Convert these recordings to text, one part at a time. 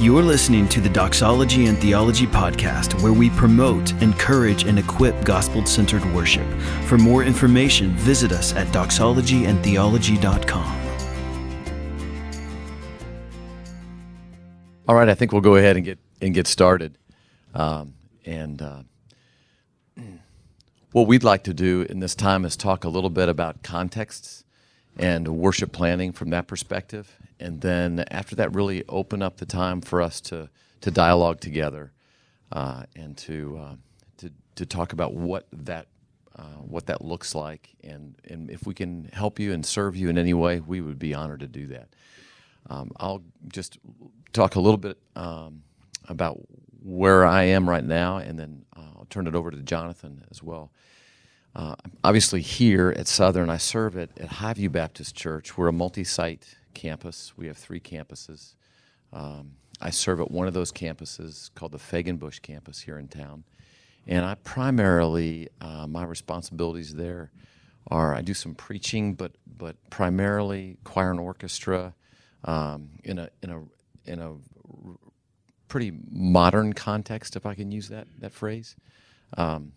You're listening to the Doxology and Theology Podcast, where we promote, encourage, and equip gospel centered worship. For more information, visit us at doxologyandtheology.com. All right, I think we'll go ahead and get and get started. Um, and uh, what we'd like to do in this time is talk a little bit about contexts and worship planning from that perspective, and then after that, really open up the time for us to to dialogue together uh, and to, uh, to to talk about what that uh, what that looks like, and and if we can help you and serve you in any way, we would be honored to do that. Um, I'll just talk a little bit um, about where I am right now, and then uh, I'll turn it over to Jonathan as well. Uh, obviously, here at Southern, I serve at, at Highview Baptist Church. We're a multi site campus, we have three campuses. Um, I serve at one of those campuses called the Fegenbush campus here in town. And I primarily, uh, my responsibilities there are I do some preaching, but, but primarily choir and orchestra um, in, a, in, a, in a pretty modern context, if I can use that, that phrase. Um,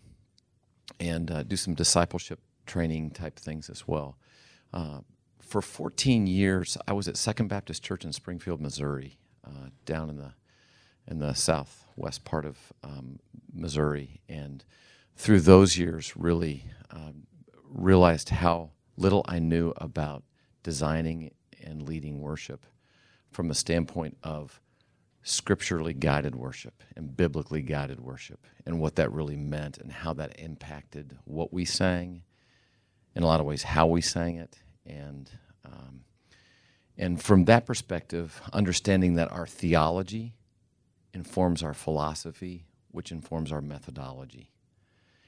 and uh, do some discipleship training type things as well. Uh, for 14 years, I was at Second Baptist Church in Springfield, Missouri, uh, down in the in the southwest part of um, Missouri, and through those years, really um, realized how little I knew about designing and leading worship from a standpoint of scripturally guided worship and biblically guided worship and what that really meant and how that impacted what we sang in a lot of ways how we sang it. And um, and from that perspective understanding that our theology informs our philosophy which informs our methodology.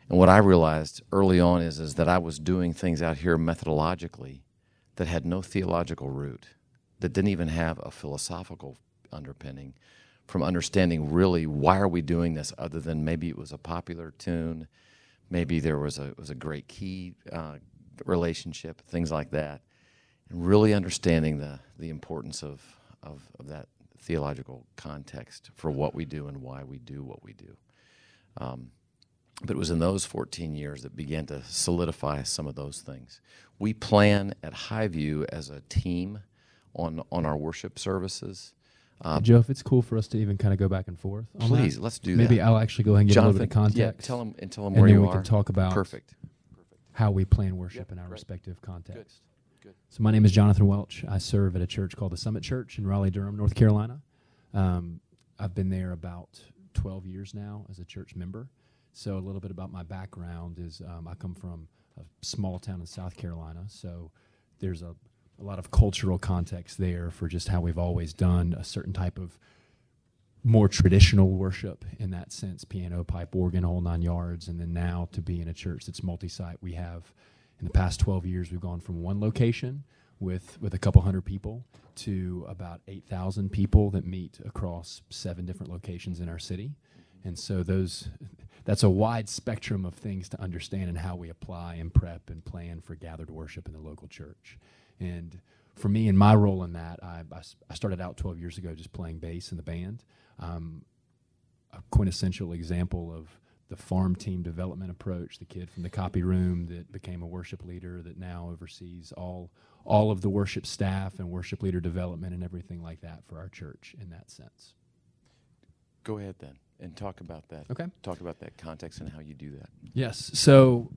And what i realized early on is, is that i was doing things out here methodologically that had no theological root that didn't even have a philosophical underpinning from understanding really why are we doing this other than maybe it was a popular tune maybe there was a was a great key uh, relationship things like that and really understanding the the importance of, of of that theological context for what we do and why we do what we do. Um, but it was in those 14 years that began to solidify some of those things. We plan at highview as a team on on our worship services uh, Joe, if it's cool for us to even kind of go back and forth, please that, let's do maybe that. Maybe I'll actually go ahead and get Jonathan, a little bit of context. Yeah, tell them and tell them and where then you we are. can talk about perfect. perfect. how we plan worship yep, in our right. respective contexts. Good. Good. So my name is Jonathan Welch. I serve at a church called the Summit Church in Raleigh, Durham, North Carolina. Um, I've been there about 12 years now as a church member. So a little bit about my background is um, I come from a small town in South Carolina. So there's a, a lot of cultural context there for just how we've always done a certain type of more traditional worship in that sense piano pipe organ whole nine yards. And then now to be in a church that's multi-site we have in the past 12 years we've gone from one location with with a couple hundred people to about 8000 people that meet across seven different locations in our city. And so those that's a wide spectrum of things to understand and how we apply and prep and plan for gathered worship in the local church and for me and my role in that I, I started out 12 years ago just playing bass in the band um, a quintessential example of the farm team development approach. The kid from the copy room that became a worship leader that now oversees all all of the worship staff and worship leader development and everything like that for our church in that sense. Go ahead then and talk about that. Okay. Talk about that context and how you do that. Yes. So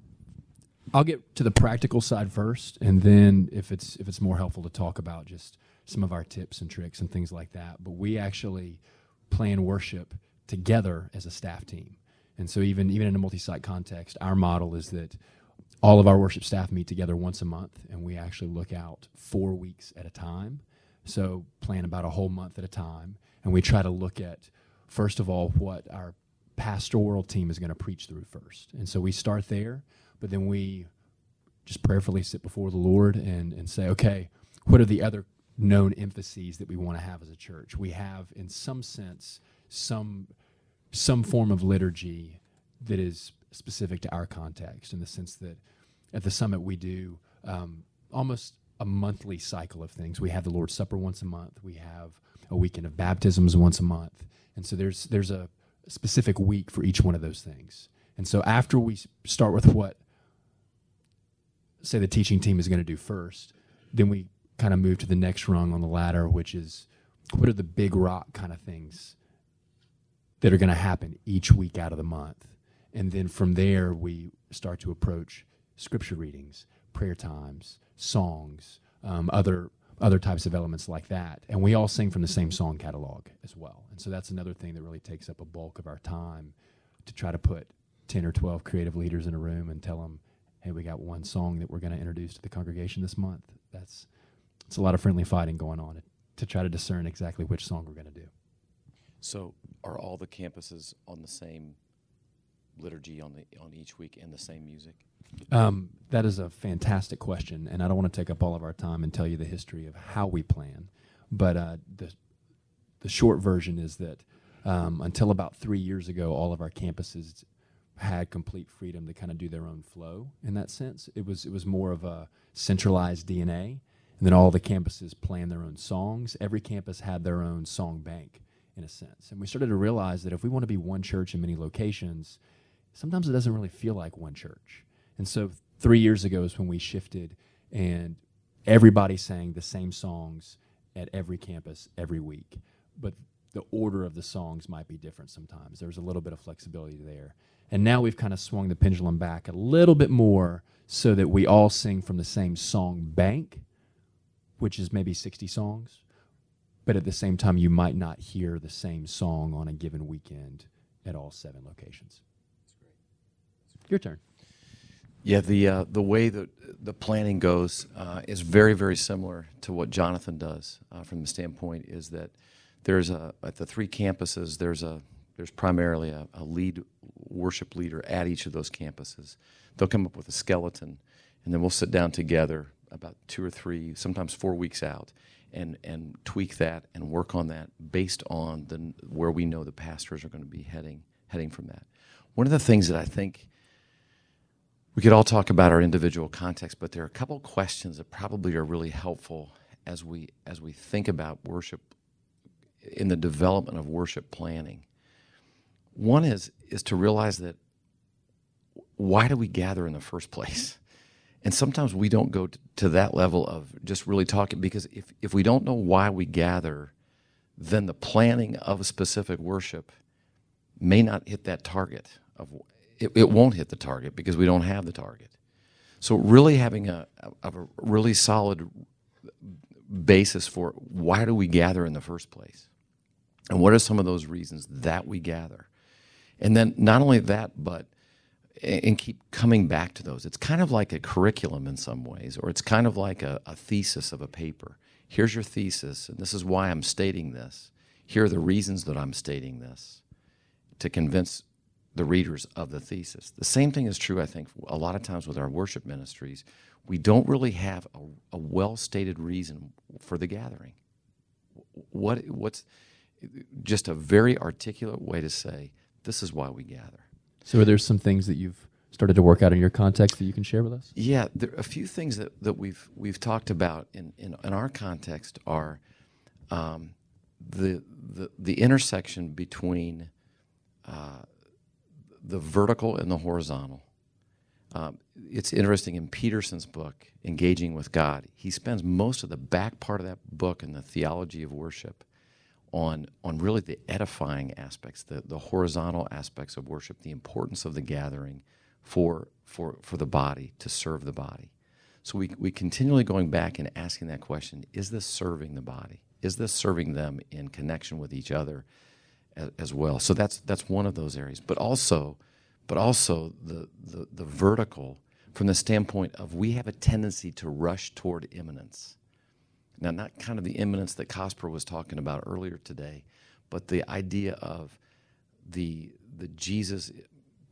I'll get to the practical side first, and then if it's if it's more helpful to talk about just some of our tips and tricks and things like that. But we actually plan worship together as a staff team. And so even even in a multi-site context, our model is that all of our worship staff meet together once a month and we actually look out 4 weeks at a time. So plan about a whole month at a time and we try to look at first of all what our pastoral team is going to preach through first. And so we start there, but then we just prayerfully sit before the Lord and and say, okay, what are the other known emphases that we want to have as a church. We have, in some sense, some some form of liturgy that is specific to our context, in the sense that at the summit we do um, almost a monthly cycle of things. We have the Lord's Supper once a month. We have a weekend of baptisms once a month. And so there's there's a specific week for each one of those things. And so after we start with what say the teaching team is going to do first, then we kind of move to the next rung on the ladder, which is what are the big rock kind of things that are going to happen each week out of the month. And then from there, we start to approach scripture readings, prayer times, songs, um, other other types of elements like that. And we all sing from the same song catalog as well. And so that's another thing that really takes up a bulk of our time to try to put 10 or 12 creative leaders in a room and tell them, hey, we got one song that we're going to introduce to the congregation this month. That's it's a lot of friendly fighting going on to try to discern exactly which song we're going to do. So, are all the campuses on the same liturgy on the on each week and the same music? Um, that is a fantastic question, and I don't want to take up all of our time and tell you the history of how we plan. But uh, the the short version is that um, until about three years ago, all of our campuses had complete freedom to kind of do their own flow. In that sense, it was it was more of a centralized DNA, and then all the campuses planned their own songs. Every campus had their own song bank, in a sense, and we started to realize that if we want to be one church in many locations, sometimes it doesn't really feel like one church. And so three years ago is when we shifted, and everybody sang the same songs at every campus every week. But the order of the songs might be different sometimes. There's a little bit of flexibility there. And now we've kind of swung the pendulum back a little bit more so that we all sing from the same song bank, which is maybe 60 songs. But at the same time, you might not hear the same song on a given weekend at all seven locations. That's great. Your turn. Yeah, the uh, the way that the planning goes uh, is very very similar to what Jonathan does uh, from the standpoint is that there's a at the three campuses there's a there's primarily a, a, lead worship leader at each of those campuses. They'll come up with a skeleton, and then we'll sit down together about two or three, sometimes four weeks out, and and tweak that and work on that based on the where we know the pastors are going to be heading heading from that. One of the things that I think we could all talk about our individual context, but there are a couple questions that probably are really helpful as we as we think about worship in the development of worship planning. One is is to realize that why do we gather in the first place? And sometimes we don't go to that level of just really talking because if, if we don't know why we gather, then the planning of a specific worship may not hit that target of it, it won't hit the target because we don't have the target. So really having a, a, a really solid basis for why do we gather in the first place? And what are some of those reasons that we gather? And then not only that, but and keep coming back to those. It's kind of like a curriculum in some ways, or it's kind of like a, a, thesis of a paper. Here's your thesis, and this is why I'm stating this. Here are the reasons that I'm stating this to convince the readers of the thesis. The same thing is true, I think, a lot of times with our worship ministries. We don't really have a, a well stated reason for the gathering. What, what's just a very articulate way to say, this is why we gather. So, are there some things that you've started to work out in your context that you can share with us? Yeah, there are a few things that, that we've we've talked about in, in, in our context are um, the, the the intersection between uh, the vertical and the horizontal. Um, it's interesting in Peterson's book, Engaging with God, he spends most of the back part of that book in the theology of worship on, on really the edifying aspects, the, the horizontal aspects of worship, the importance of the gathering for, for, for the body, to serve the body. So we, we continually going back and asking that question is this serving the body? Is this serving them in connection with each other? as, as well. So that's that's one of those areas. But also, but also the, the the vertical from the standpoint of we have a tendency to rush toward immanence. Now, not kind of the immanence that Cosper was talking about earlier today, but the idea of the the Jesus.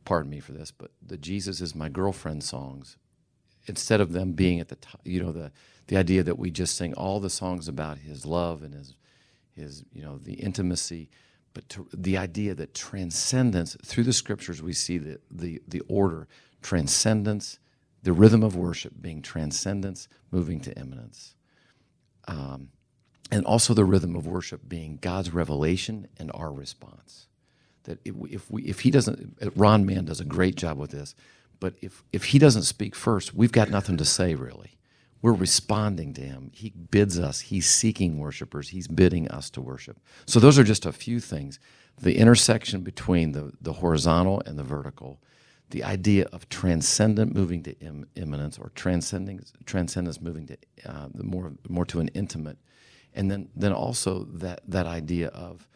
Pardon me for this, but the Jesus is my girlfriend songs, instead of them being at the top, you know, the the idea that we just sing all the songs about His love and His His you know the intimacy but to, the idea that transcendence through the scriptures we see the, the, the order transcendence the rhythm of worship being transcendence moving to immanence um, and also the rhythm of worship being God's revelation and our response. That if we, if he doesn't, Ron Man does a great job with this, but if if he doesn't speak first, we've got nothing to say really. We're responding to him. He bids us. He's seeking worshipers. He's bidding us to worship. So those are just a few things. The intersection between the, the horizontal and the vertical, the idea of transcendent moving to Im- immanence or transcending transcendence moving to uh, more more to an intimate and then then also that that idea of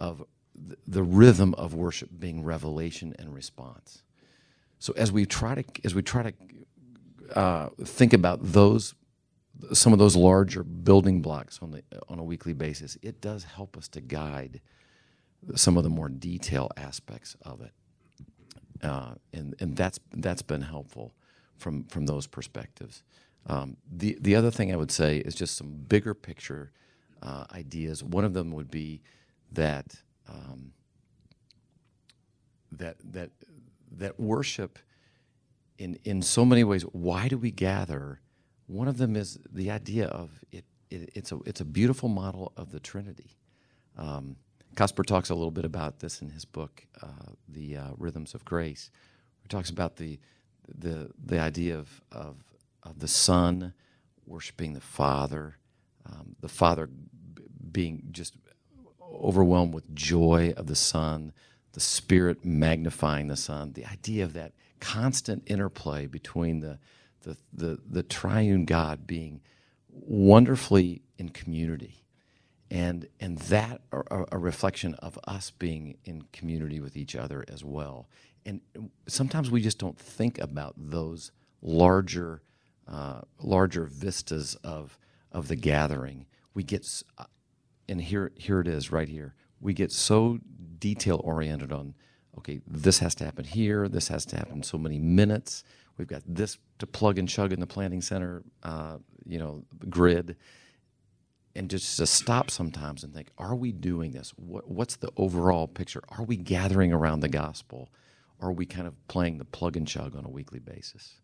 of the rhythm of worship being revelation and response. So as we try to as we try to uh, think about those some of those larger building blocks on the on a weekly basis, it does help us to guide some of the more detail aspects of it, uh, and and that's that's been helpful from from those perspectives. Um, the the other thing I would say is just some bigger picture uh, ideas. One of them would be that um, that that that worship in in so many ways. Why do we gather? One of them is the idea of it. it it's a it's a beautiful model of the Trinity. Um, Cosper talks a little bit about this in his book, uh, The uh, Rhythms of Grace. He talks about the the the idea of of, of the Son worshiping the Father, um, the Father being just overwhelmed with joy of the Son, the Spirit magnifying the Son, the idea of that constant interplay between the, the, the, the triune God being wonderfully in community. And, and that a, a reflection of us being in community with each other as well. And sometimes we just don't think about those larger, uh, larger vistas of, of the gathering. We get, and here here it is right here. We get so detail oriented on okay, this has to happen here, this has to happen so many minutes. We've got this to plug and chug in the planning center, uh, you know, grid, and just to stop sometimes and think: Are we doing this? What, what's the overall picture? Are we gathering around the gospel? Or are we kind of playing the plug and chug on a weekly basis?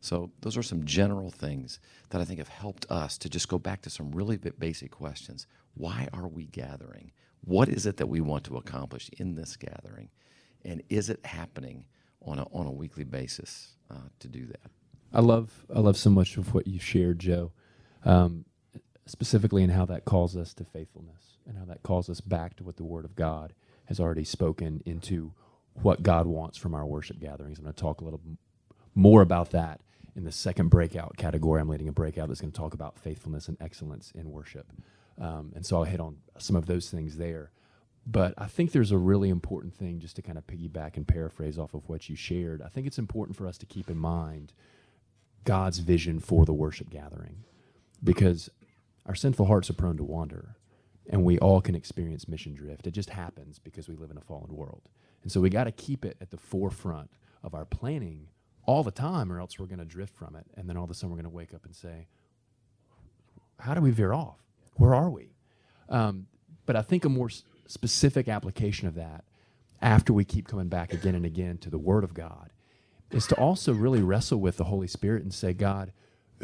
So those are some general things that I think have helped us to just go back to some really basic questions. Why are we gathering? What is it that we want to accomplish in this gathering? And is it happening on a, on a weekly basis uh, to do that? I love I love so much of what you shared, Joe, um, specifically in how that calls us to faithfulness and how that calls us back to what the Word of God has already spoken into what God wants from our worship gatherings. I'm going to talk a little more about that in the second breakout category. I'm leading a breakout that's going to talk about faithfulness and excellence in worship. Um, and so I'll hit on some of those things there. But I think there's a really important thing just to kind of piggyback and paraphrase off of what you shared. I think it's important for us to keep in mind God's vision for the worship gathering because our sinful hearts are prone to wander and we all can experience mission drift. It just happens because we live in a fallen world. And so we got to keep it at the forefront of our planning all the time, or else we're going to drift from it. And then all of a sudden, we're going to wake up and say, How do we veer off? Where are we? Um, but I think a more s- specific application of that, after we keep coming back again and again to the Word of God, is to also really wrestle with the Holy Spirit and say, God,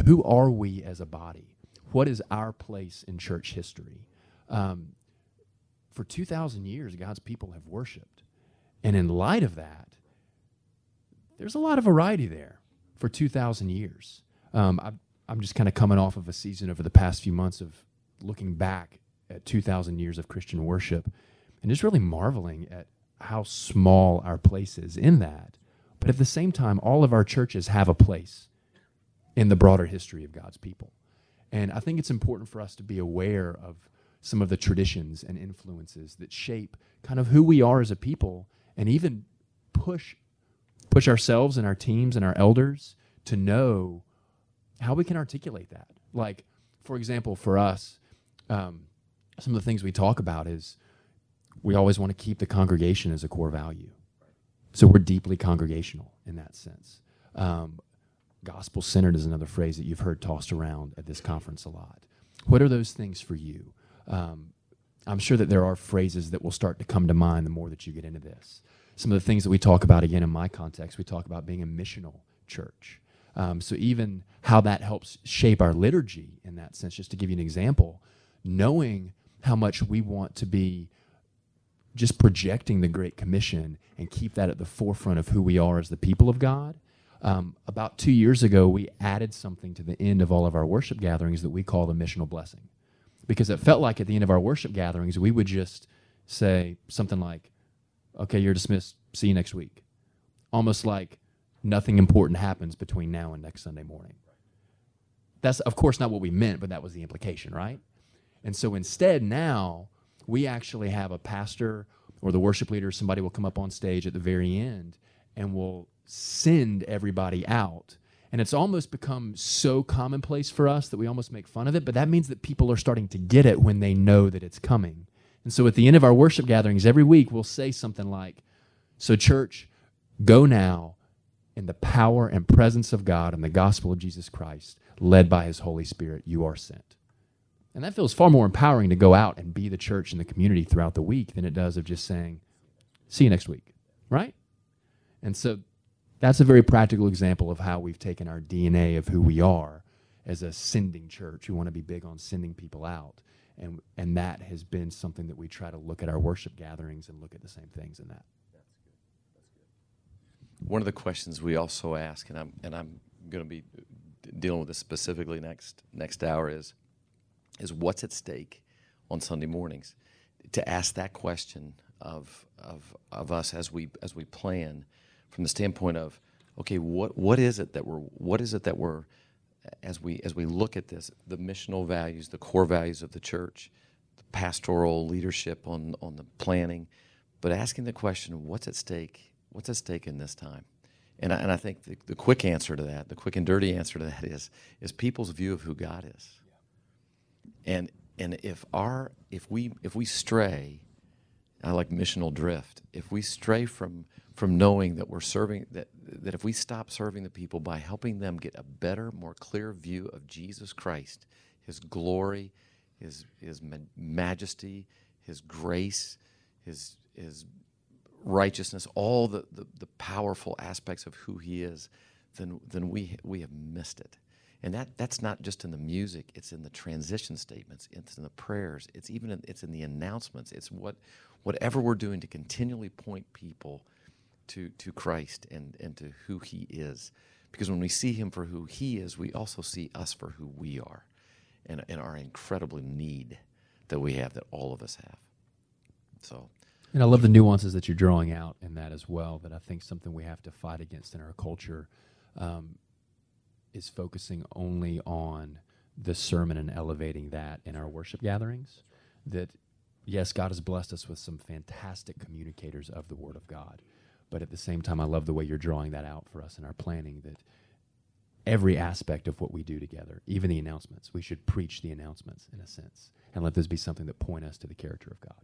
who are we as a body? What is our place in church history? Um, for 2,000 years, God's people have worshiped. And in light of that, there's a lot of variety there for 2,000 years. Um, I, I'm just kind of coming off of a season over the past few months of looking back at 2,000 years of Christian worship and just really marveling at how small our place is in that. But at the same time, all of our churches have a place in the broader history of God's people. And I think it's important for us to be aware of some of the traditions and influences that shape kind of who we are as a people and even push push ourselves and our teams and our elders to know how we can articulate that. Like, for example, for us, um, some of the things we talk about is we always want to keep the congregation as a core value. So we're deeply congregational in that sense. Um, gospel centered is another phrase that you've heard tossed around at this conference a lot. What are those things for you? Um, I'm sure that there are phrases that will start to come to mind the more that you get into this some of the things that we talk about again in my context, we talk about being a missional church. Um, so even how that helps shape our liturgy in that sense, just to give you an example, knowing how much we want to be just projecting the Great Commission and keep that at the forefront of who we are as the people of God. Um, about two years ago, we added something to the end of all of our worship gatherings that we call the missional blessing. Because it felt like at the end of our worship gatherings, we would just say something like, okay, you're dismissed. See you next week. Almost like nothing important happens between now and next Sunday morning. That's, of course, not what we meant, but that was the implication, right? And so instead, now we actually have a pastor or the worship leader, somebody will come up on stage at the very end and will send everybody out. And it's almost become so commonplace for us that we almost make fun of it, but that means that people are starting to get it when they know that it's coming. And so at the end of our worship gatherings every week, we'll say something like, So, church, go now in the power and presence of God and the gospel of Jesus Christ, led by his Holy Spirit, you are sent. And that feels far more empowering to go out and be the church in the community throughout the week than it does of just saying, see you next week, right? And so that's a very practical example of how we've taken our DNA of who we are as a sending church. We want to be big on sending people out. And, and that has been something that we try to look at our worship gatherings and look at the same things in that. One of the questions we also ask, and I'm, and I'm going to be dealing with this specifically next, next hour, is is what's at stake on Sunday mornings. To ask that question of, of, of us as we, as we plan from the standpoint of, okay, what, what is it that we're, what is it that we're, as we, as we look at this, the missional values, the core values of the church, the pastoral leadership on, on the planning, but asking the question, what's at stake? What's at stake in this time? And I, and I think the, the quick answer to that, the quick and dirty answer to that is, is people's view of who God is and and if our if we if we stray i like missional drift if we stray from from knowing that we're serving that that if we stop serving the people by helping them get a better more clear view of jesus christ his glory his his majesty his grace his his righteousness all the, the, the powerful aspects of who he is then then we we have missed it and that, that's not just in the music, it's in the transition statements, it's in the prayers, it's even in, it's in the announcements. It's what whatever we're doing to continually point people to, to Christ and, and to who he is. Because when we see him for who he is, we also see us for who we are and, and our incredible need that we have, that all of us have. So and I love the nuances that you're drawing out in that as well. That I think something we have to fight against in our culture. Um, is focusing only on the sermon and elevating that in our worship gatherings. That, yes, God has blessed us with some fantastic communicators of the Word of God. But at the same time, I love the way you're drawing that out for us in our planning that every aspect of what we do together, even the announcements, we should preach the announcements in a sense and let this be something that point us to the character of God.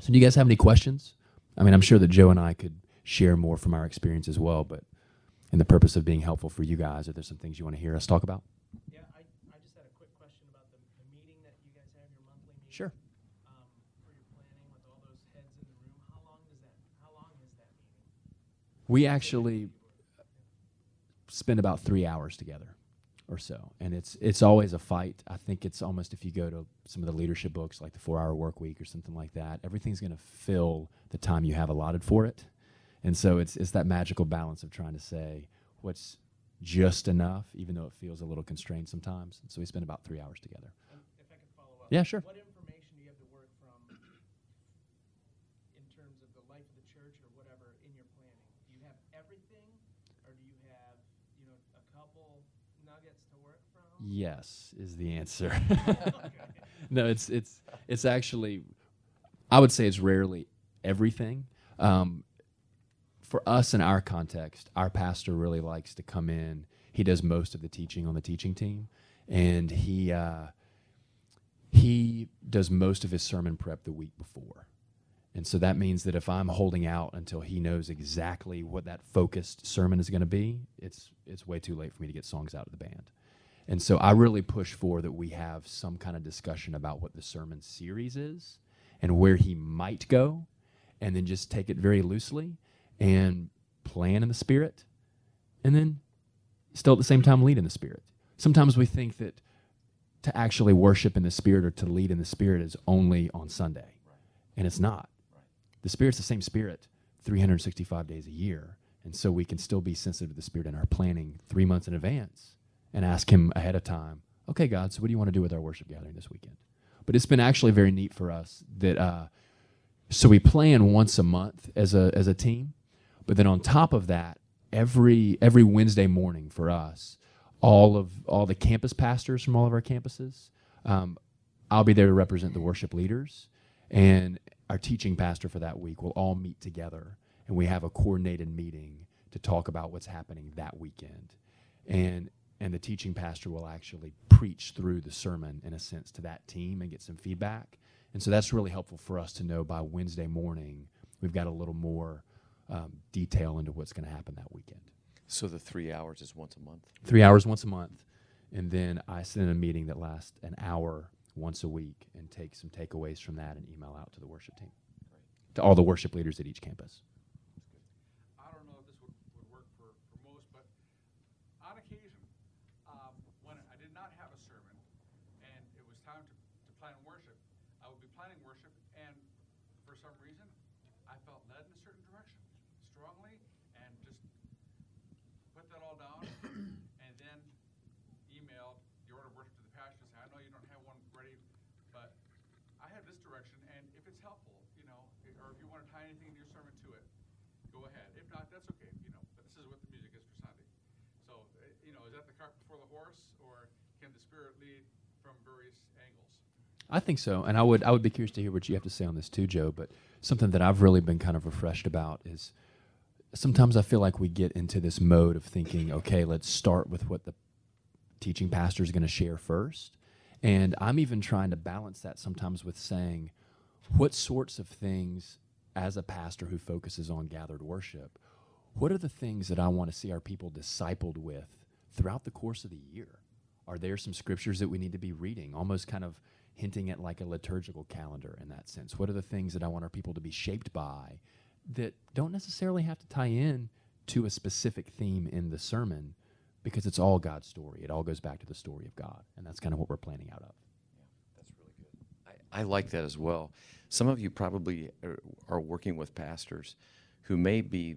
So, do you guys have any questions? I mean, I'm sure that Joe and I could share more from our experience as well, but in the purpose of being helpful for you guys, are there some things you want to hear us talk about? Yeah, I, I just had a quick question about the, the meeting that you guys have, your monthly meeting. Sure. Um, for your planning with all those heads in the room, how long does that? How long is that meeting? We actually spend about three hours together or so, and it's it's always a fight. I think it's almost if you go to some of the leadership books, like the Four Hour Work Week or something like that, everything's going to fill the time you have allotted for it, and so it's it's that magical balance of trying to say what's just enough, even though it feels a little constrained sometimes. And so we spend about three hours together. And if I could follow up. Yeah, sure. What information do you have to work from in terms of the life of the church or whatever in your planning? Do you have everything, or do you have you know a couple nuggets to work from? Yes, is the answer. no, it's it's it's actually, I would say it's rarely everything. Um, for us in our context, our pastor really likes to come in. He does most of the teaching on the teaching team, and he uh, he does most of his sermon prep the week before. And so that means that if I'm holding out until he knows exactly what that focused sermon is going to be, it's it's way too late for me to get songs out of the band. And so I really push for that we have some kind of discussion about what the sermon series is and where he might go, and then just take it very loosely and plan in the spirit, and then still at the same time lead in the Spirit. Sometimes we think that to actually worship in the Spirit or to lead in the Spirit is only on Sunday, and it's not. The Spirit's the same Spirit 365 days a year, and so we can still be sensitive to the Spirit in our planning three months in advance and ask Him ahead of time, okay, God, so what do you want to do with our worship gathering this weekend? But it's been actually very neat for us that, uh, so we plan once a month as a, as a team, but then on top of that, every, every Wednesday morning for us, all of all the campus pastors from all of our campuses, um, I'll be there to represent the worship leaders, and our teaching pastor for that week will all meet together, and we have a coordinated meeting to talk about what's happening that weekend. And and the teaching pastor will actually preach through the sermon in a sense to that team and get some feedback. And so that's really helpful for us to know by Wednesday morning we've got a little more um, detail into what's going to happen that weekend. So the three hours is once a month. Three hours once a month, and then I sit in a meeting that lasts an hour once a week and take some takeaways from that and email out to the worship team, to all the worship leaders at each campus. I don't know if this would, would work for, for most, but on occasion, um, when I did not have a sermon and it was time to, to plan worship, I would be planning worship and for some reason, I felt led in a certain direction strongly and just put that all down and then emailed the order of worship to the pastor and say, I know you don't have one ready, but I have this direction and if it's helpful, you know, or if you want to tie anything in your sermon to it, go ahead. If not, that's okay, you know, but this is what the music is for Sunday. So, uh, you know, is that the cart before the horse, or can the Spirit lead from various angles? I think so, and I would I would be curious to hear what you have to say on this too, Joe. But something that I've really been kind of refreshed about is sometimes I feel like we get into this mode of thinking, okay, let's start with what the teaching pastor is going to share first, and I'm even trying to balance that sometimes with saying, what sorts of things as a pastor who focuses on gathered worship, what are the things that I want to see our people discipled with throughout the course of the year? Are there some scriptures that we need to be reading, almost kind of hinting at like a liturgical calendar in that sense? What are the things that I want our people to be shaped by that don't necessarily have to tie in to a specific theme in the sermon because it's all God's story. It all goes back to the story of God. And that's kind of what we're planning out of. Yeah, that's really good. I, like that as well. Some of you probably are, are working with pastors who may be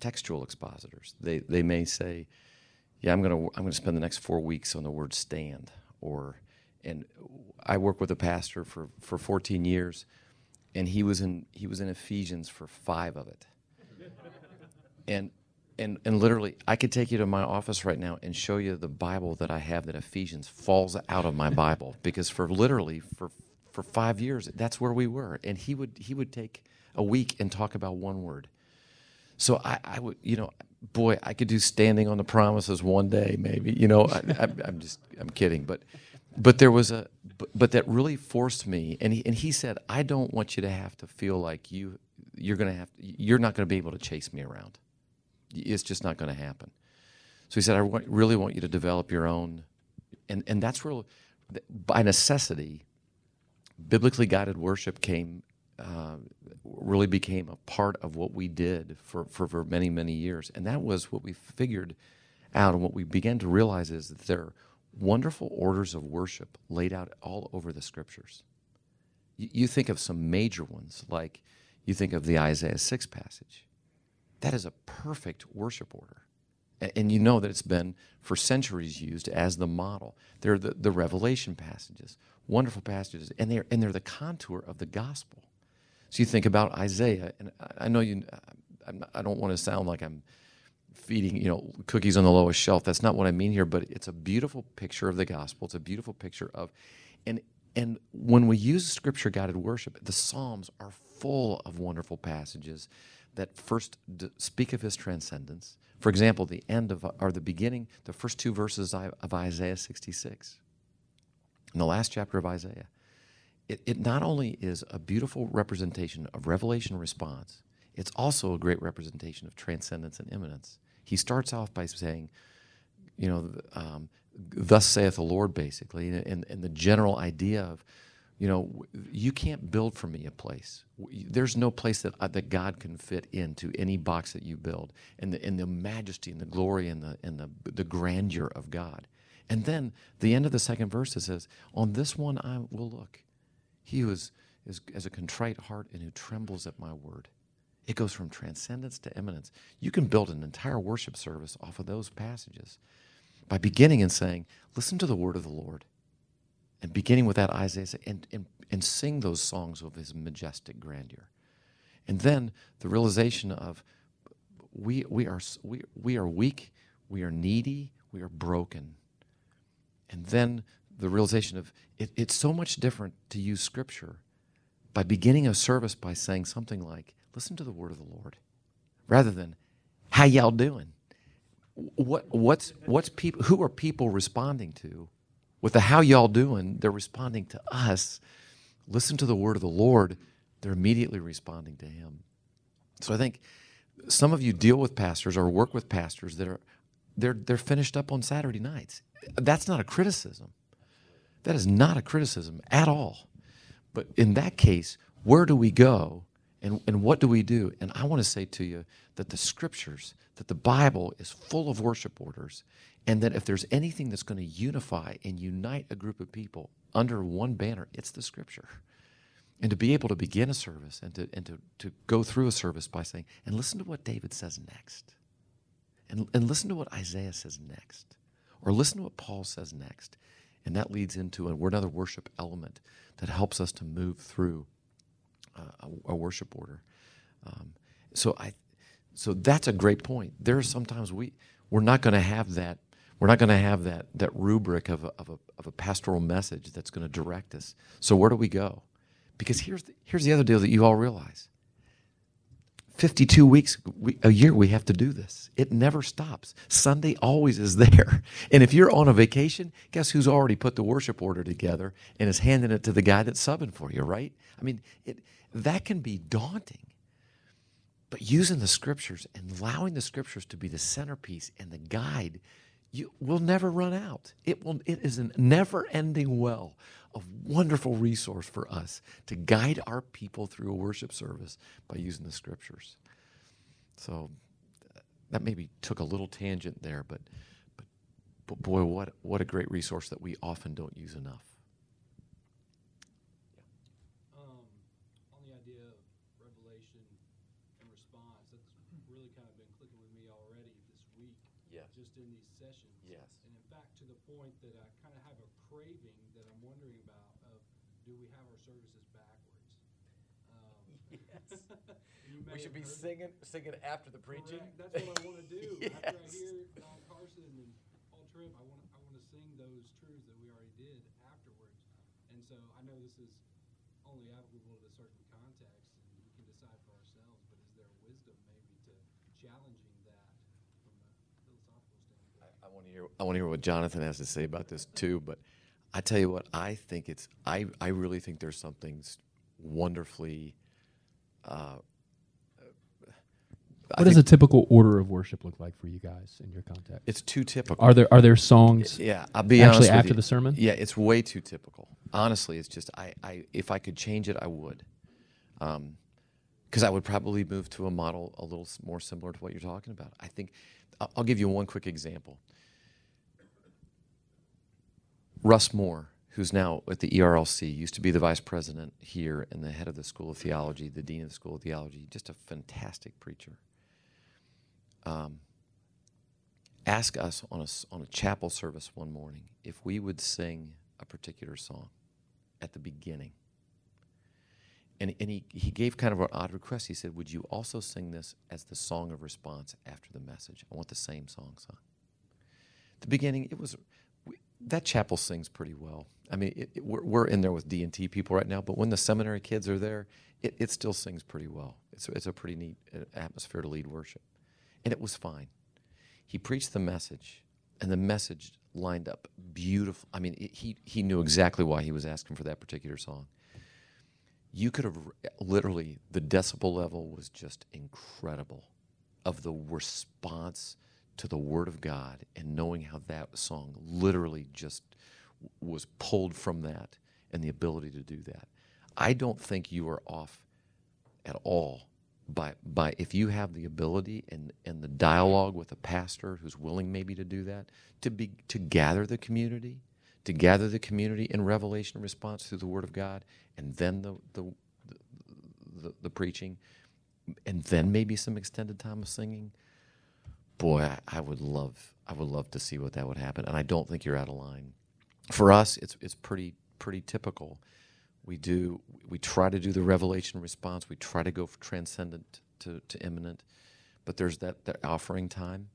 textual expositors. They they may say, "Yeah, I'm gonna I'm gonna spend the next four weeks on the word stand," or and I work with a pastor for for 14 years, and he was in he was in Ephesians for five of it, and. And, and literally, I could take you to my office right now and show you the Bible that I have that Ephesians falls out of my Bible because for literally for for five years that's where we were, and he would he would take a week and talk about one word. So I, I would, you know, boy, I could do standing on the promises one day, maybe. You know, I, I, I'm just, I'm kidding, but, but there was a, but, but that really forced me, and he, and he said, I don't want you to have to feel like you, you're gonna have, you're not gonna be able to chase me around. It's just not gonna happen. So he said, I want, really want you to develop your own, and and that's real, by necessity. Biblically guided worship came uh, really became a part of what we did for, for, for many, many years. And that was what we figured out. And what we began to realize is that there are wonderful orders of worship laid out all over the scriptures. You, you think of some major ones, like you think of the Isaiah 6 passage. That is a perfect worship order. And you know that it's been for centuries used as the model. They're the, the Revelation passages, wonderful passages, and they're, and they're the contour of the gospel. So you think about Isaiah, and I know you. Not, i don't want to sound like I'm feeding you know cookies on the lowest shelf. That's not what I mean here. But it's a beautiful picture of the gospel. It's a beautiful picture of, and and when we use scripture guided worship, the Psalms are full of wonderful passages that first speak of His transcendence. For example, the end of or the beginning, the first two verses of Isaiah 66, in the last chapter of Isaiah it, it not only is a beautiful representation of revelation response, it's also a great representation of transcendence and immanence. He starts off by saying, you know, um, thus saith the Lord, basically, and, and the general idea of you know, you can't build for me a place. There's no place that uh, that God can fit into any box that you build, and the and the majesty and the glory and the and the the grandeur of God. And then the end of the second verse it says, "On this one I will look, he who is is as a contrite heart and who trembles at my word." It goes from transcendence to immanence. You can build an entire worship service off of those passages by beginning and saying, "Listen to the word of the Lord." and beginning with that Isaiah and, and, and sing those songs of his majestic grandeur. And then the realization of we, we, are, we, we are weak, we are needy, we are broken. And then the realization of it, it's so much different to use scripture by beginning a service by saying something like, listen to the word of the Lord, rather than, how y'all doing? What, what's, what's people, who are people responding to? with the how y'all doing, they're responding to us. Listen to the word of the Lord, they're immediately responding to him. So I think some of you deal with pastors or work with pastors that are they're they're finished up on Saturday nights. That's not a criticism. That is not a criticism at all. But in that case, where do we go and, and what do we do? And I want to say to you that the scriptures, that the Bible is full of worship orders, and that if there's anything that's going to unify and unite a group of people under one banner, it's the scripture. And to be able to begin a service and to, and to, to go through a service by saying, and listen to what David says next, and, and listen to what Isaiah says next, or listen to what Paul says next. And that leads into another worship element that helps us to move through uh, a, a, worship order. Um, so I, so that's a great point. There are sometimes we we're not going to have that we're not going to have that, that rubric of a, of, a, of a pastoral message that's going to direct us. So, where do we go? Because here's the, here's the other deal that you all realize 52 weeks we, a year we have to do this. It never stops. Sunday always is there. And if you're on a vacation, guess who's already put the worship order together and is handing it to the guy that's subbing for you, right? I mean, it, that can be daunting. But using the scriptures and allowing the scriptures to be the centerpiece and the guide you will never run out. It will it is a never-ending well of wonderful resource for us to guide our people through a worship service by using the scriptures. So that maybe took a little tangent there, but but, but boy, what what a great resource that we often don't use enough. Um, on the idea of revelation and response, that's really kind of been clicking with me already this week. Yes. Just in these sessions. Yes. And in fact, to the point that I kind of have a craving that I'm wondering about of do we have our services backwards? Um, Yes. you may We should be singing singing after the preaching. Correct. That's what I want to do. After I hear Don Carson and Paul Tripp, I want I want to sing those truths that we already did afterwards. And so I know this is only applicable to a certain contexts, and we can decide for ourselves. But is there wisdom maybe to challenging that from a philosophical standpoint? I want to hear. I want to hear what Jonathan has to say about this too. But I tell you what, I think it's. I I really think there's something wonderfully. Uh, What does a typical order of worship look like for you guys in your context? It's too typical. Are there are there songs Yeah, I'll be actually after you. the sermon? Yeah, it's way too typical. Honestly, it's just I, I if I could change it, I would. Um, because I would probably move to a model a little more similar to what you're talking about. I think I'll give you one quick example. Russ Moore, who's now at the ERLC, used to be the vice president here and the head of the School of Theology, the dean of the School of Theology, just a fantastic preacher. Um, ask us on a, on a chapel service one morning if we would sing a particular song at the beginning. And, and he, he gave kind of an odd request. He said, Would you also sing this as the song of response after the message? I want the same song sung. At the beginning, it was that chapel sings pretty well. I mean, it, it, we're, we're in there with D and T people right now, but when the seminary kids are there, it, it still sings pretty well. It's, it's a pretty neat uh, atmosphere to lead worship, and it was fine. He preached the message, and the message lined up beautiful. I mean, he he knew exactly why he was asking for that particular song. You could have literally the decibel level was just incredible of the response to the word of God and knowing how that song literally just was pulled from that and the ability to do that. I don't think you are off at all by by if you have the ability and and the dialogue with a pastor who's willing maybe to do that to be to gather the community to gather the community in revelation response through the word of God and then the the the, the, the preaching and then maybe some extended time of singing boy I, I would love I would love to see what that would happen. And I don't think you're out of line. For us it's it's pretty pretty typical. We do we try to do the revelation response. We try to go from transcendent to, to immanent but there's that, that offering time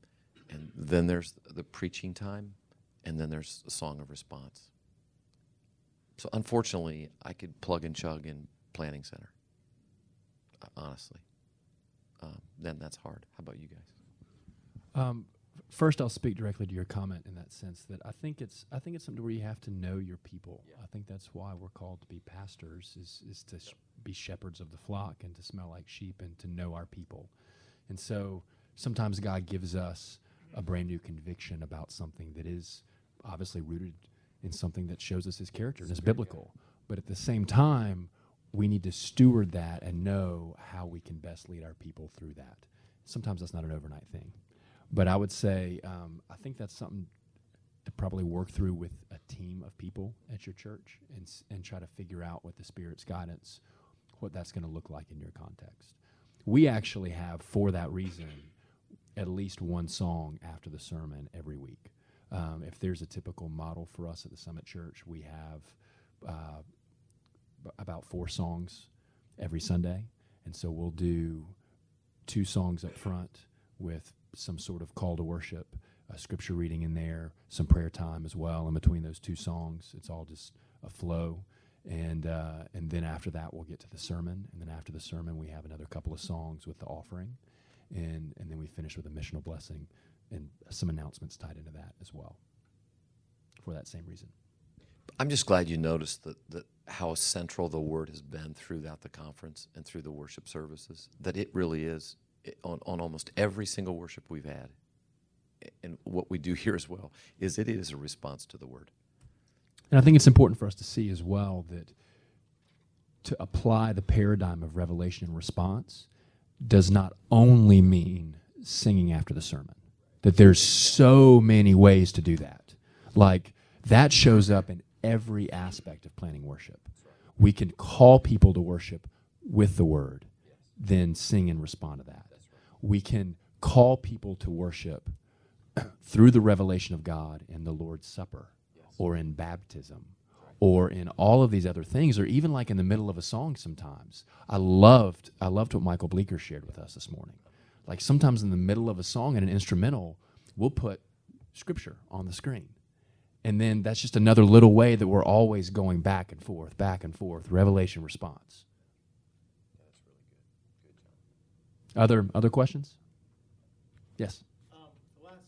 and then there's the preaching time and then there's a song of response. So unfortunately i could plug and chug in planning center uh, honestly. Um, then that's hard. How about you guys Um, first, I'll speak directly to your comment in that sense that I think it's I think it's something where you have to know your people. I think that's why we're called to be pastors is is to sh- be shepherds of the flock and to smell like sheep and to know our people. And so sometimes God gives us a brand new conviction about something that is obviously rooted in something that shows us His character and is biblical. But at the same time, we need to steward that and know how we can best lead our people through that. Sometimes that's not an overnight thing. But I would say um, I think that's something to probably work through with a team of people at your church and s- and try to figure out with the Spirit's guidance what that's going to look like in your context. We actually have, for that reason, at least one song after the sermon every week. Um, if there's a typical model for us at the Summit Church, we have uh, b- about four songs every Sunday, and so we'll do two songs up front with some sort of call to worship, a scripture reading in there, some prayer time as well. In between those two songs, it's all just a flow. And uh, and then after that, we'll get to the sermon, and then after the sermon, we have another couple of songs with the offering, and and then we finish with a missional blessing and some announcements tied into that as well. For that same reason. I'm just glad you noticed that, that how central the word has been throughout the conference and through the worship services. That it really is on, on almost every single worship we've had, and what we do here as well is it is a response to the word. And I think it's important for us to see as well that to apply the paradigm of revelation and response does not only mean singing after the sermon. That there's so many ways to do that. Like that shows up in every aspect of planning worship. We can call people to worship with the word, then sing and respond to that. We can call people to worship through the revelation of God in the Lord's Supper or in baptism or in all of these other things or even like in the middle of a song sometimes. I loved I loved what Michael Bleecker shared with us this morning. Like sometimes in the middle of a song and an instrumental, we'll put scripture on the screen. And then that's just another little way that we're always going back and forth, back and forth, revelation response. Other other questions? Yes. Um, the last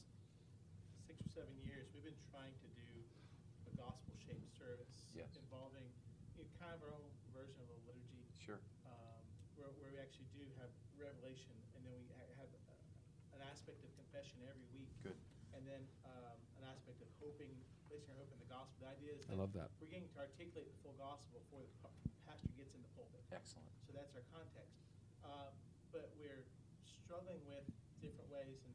six or seven years, we've been trying to do a gospel-shaped service Yes. involving you know, kind of our own version of a liturgy, Sure. um, where, where we actually do have revelation, and then we ha- have uh, an aspect of confession every week. Good. And then um, an aspect of hoping, placing our hope in the gospel. The idea is I love that. we're getting to articulate the full gospel before the pastor gets in the pulpit. Excellent. So that's our context. But we're struggling with different ways and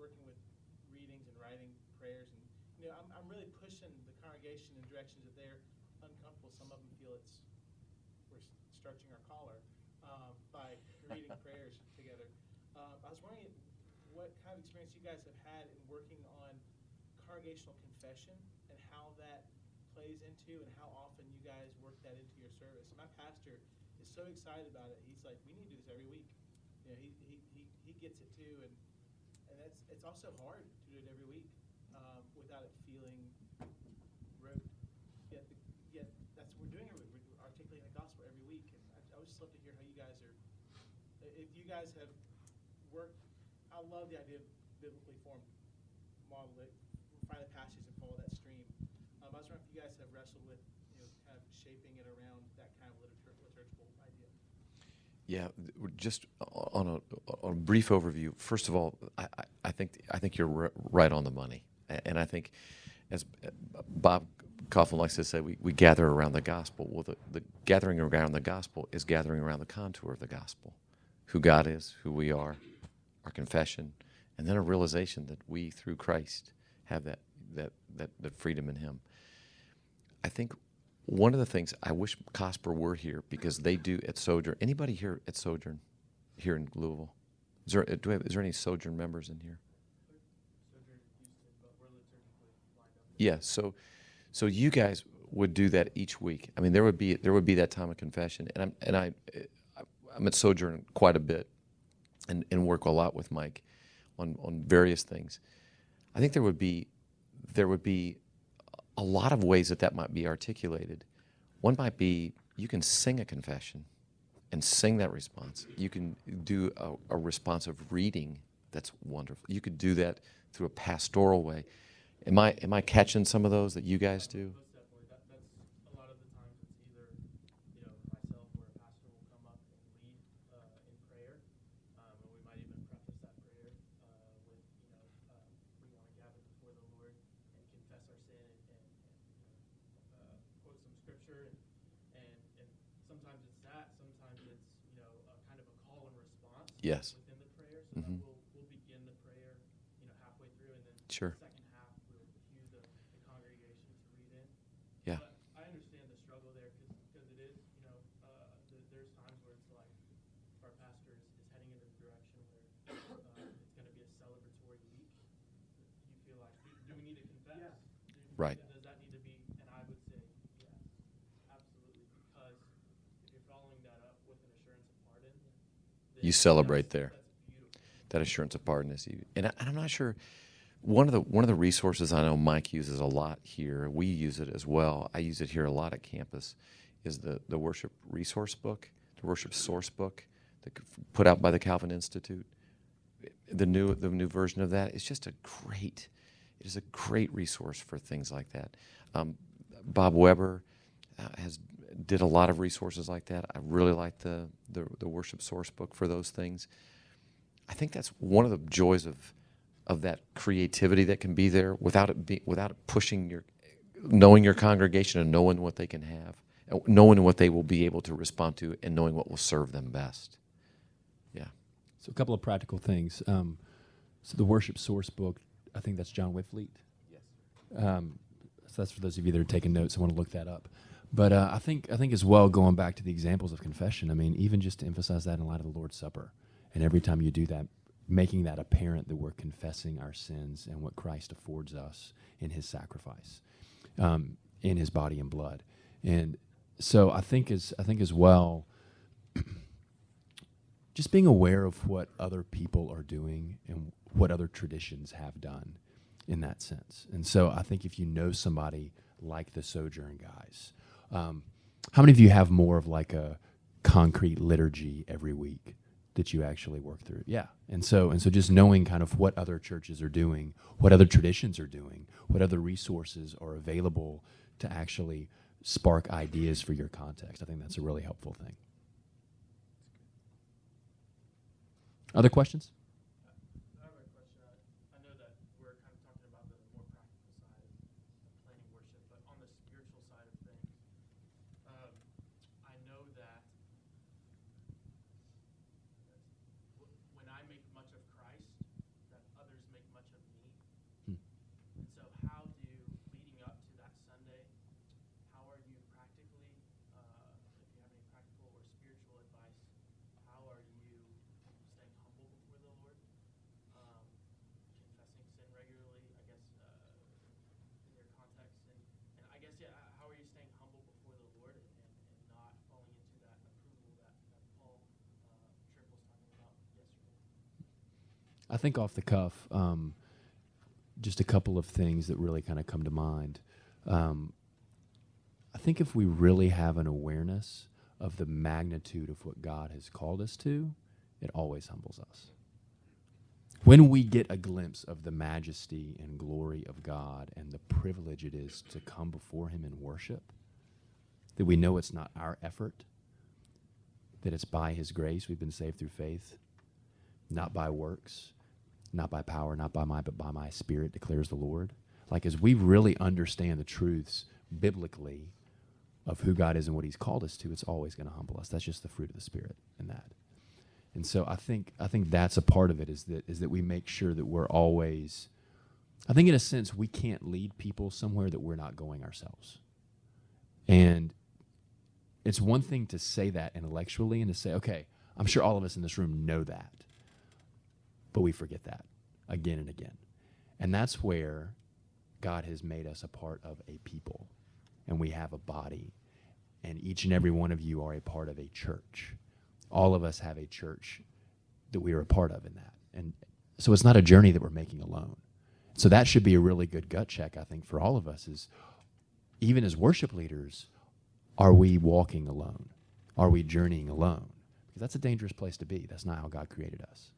working with readings and writing prayers. And, you know, I'm, I'm really pushing the congregation in directions that they're uncomfortable. Some of them feel it's, we're stretching our collar um, by reading prayers together. Uh, I was wondering what kind of experience you guys have had in working on congregational confession and how that plays into and how often you guys work that into your service. My pastor is so excited about it. He's like, we need to do this every week. You know, he, he, he, he gets it too, and and that's it's also hard to do it every week um, without it feeling rote. Yet, yet that's what we're doing every. We're articulating the gospel every week, and I, I would just love to hear how you guys are. If you guys have worked, I love the idea of biblically formed model it, find the passage and follow that stream. Um, I was wondering if you guys have wrestled with, you know, kind of shaping it around that kind of liturgical, liturgical idea. Yeah, just on a, on a brief overview. First of all, I, I- think I think you're ri- right on the money, and I think as uh, Bob Kauflin likes to say, we, we gather around the gospel. Well, the, the gathering around the gospel is gathering around the contour of the gospel who God is, who we are, our confession, and then a realization that we, through Christ, have that, that, that, that freedom in Him. I think one of the things I wish Cosper were here because they do at Sojourn. Anybody here at Sojourn, here in Louisville? Is there, do have, is there any Sojourn members in here? Yeah. So, so you guys would do that each week. I mean, there would be there would be that time of confession, and I'm and I, I'm at Sojourn quite a bit, and and work a lot with Mike, on on various things. I think there would be there would be a lot of ways that that might be articulated. One might be you can sing a confession and sing that response. You can do a, a responsive reading that's wonderful. You could do that through a pastoral way. Am I am I catching some of those that you guys do? Most definitely. That, that's a lot of the times it's either, you know, myself or a pastor will come up and lead uh, in prayer, um, and we might even preface that prayer uh, with, you know, uh, we want to gather before the Lord and confess our sin and, and, and you know, uh, quote some scripture, and, and and sometimes it's that, sometimes it's, you know, a kind of a call and response Yes. within the prayer. So Mhm. that we'll we'll begin the prayer, you know, halfway through, and then Sure. the second half we'll cue the, the congregation to read in. Yeah. But I understand the struggle there because it is, you know, uh, th- there's times where it's like our pastor is, is heading in a direction where uh, it's going to be a celebratory week. You feel like, do, do we need to confess? Do- Right. Does that need to be? And I would say yes, absolutely, because if you're following that up with an assurance of pardon, then You celebrate there. That assurance of pardon is you. And, I, and I'm not sure. One of the one of the resources I know Mike uses a lot here. We use it as well. I use it here a lot at campus. Is the the worship resource book, the worship source book, that put out by the Calvin Institute. The new the new version of that is just a great. It is a great resource for things like that. Um, Bob Webber uh, has did a lot of resources like that. I really like the, the the worship source book for those things. I think that's one of the joys of of that creativity that can be there without it be, without it pushing your knowing your congregation and knowing what they can have, knowing what they will be able to respond to, and knowing what will serve them best. Yeah, So a couple of practical things. Um, so the worship source book, I think that's John Witvliet. Yes. Um, so that's for those of you that are taking notes and want to look that up. But uh, I think I think as well, going back to the examples of confession. I mean, even just to emphasize that in light of the Lord's Supper, and every time you do that, making that apparent that we're confessing our sins and what Christ affords us in His sacrifice, um, in His body and blood, and so I think as I think as well, just being aware of what other people are doing and what other traditions have done in that sense. And so I think if you know somebody like the Sojourn guys, um, how many of you have more of like a concrete liturgy every week that you actually work through? Yeah. And so and so just knowing kind of what other churches are doing, what other traditions are doing, what other resources are available to actually spark ideas for your context. I think that's a really helpful thing. Other questions? I have a question. I, I know that we're kind of talking about the more practical side of, of planning worship, but on the spiritual side of things, um, I know that w- when I make much of Christ, that others make much of me. Hmm. And so, how do leading up to that Sunday, how are you practically, uh, if you have any practical or spiritual advice, how are you staying humble before the Lord? um, confessing sin regularly, I guess, uh, in your context, and, and I guess, yeah, uh, how are you staying humble before the Lord and, and, and not falling into that approval that, that Paul uh, Tripp was talking about yesterday? I think off the cuff, um, just a couple of things that really kind of come to mind. Um, I think if we really have an awareness of the magnitude of what God has called us to, it always humbles us. When we get a glimpse of the majesty and glory of God and the privilege it is to come before Him in worship, that we know it's not our effort, that it's by His grace we've been saved through faith, not by works, not by power, not by might, but by my spirit, declares the Lord. Like as we really understand the truths biblically of who God is and what He's called us to, it's always going to humble us. That's just the fruit of the Spirit in that. And so I think I think that's a part of it is that is that we make sure that we're always I think in a sense we can't lead people somewhere that we're not going ourselves. And it's one thing to say that intellectually and to say, okay, I'm sure all of us in this room know that. But we forget that again and again. And that's where God has made us a part of a people and we have a body. And each and every one of you are a part of a church. All of us have a church that we are a part of in that. And so it's not a journey that we're making alone. So that should be a really good gut check, I think, for all of us is even as worship leaders, are we walking alone? Are we journeying alone? Because that's a dangerous place to be. That's not how God created us.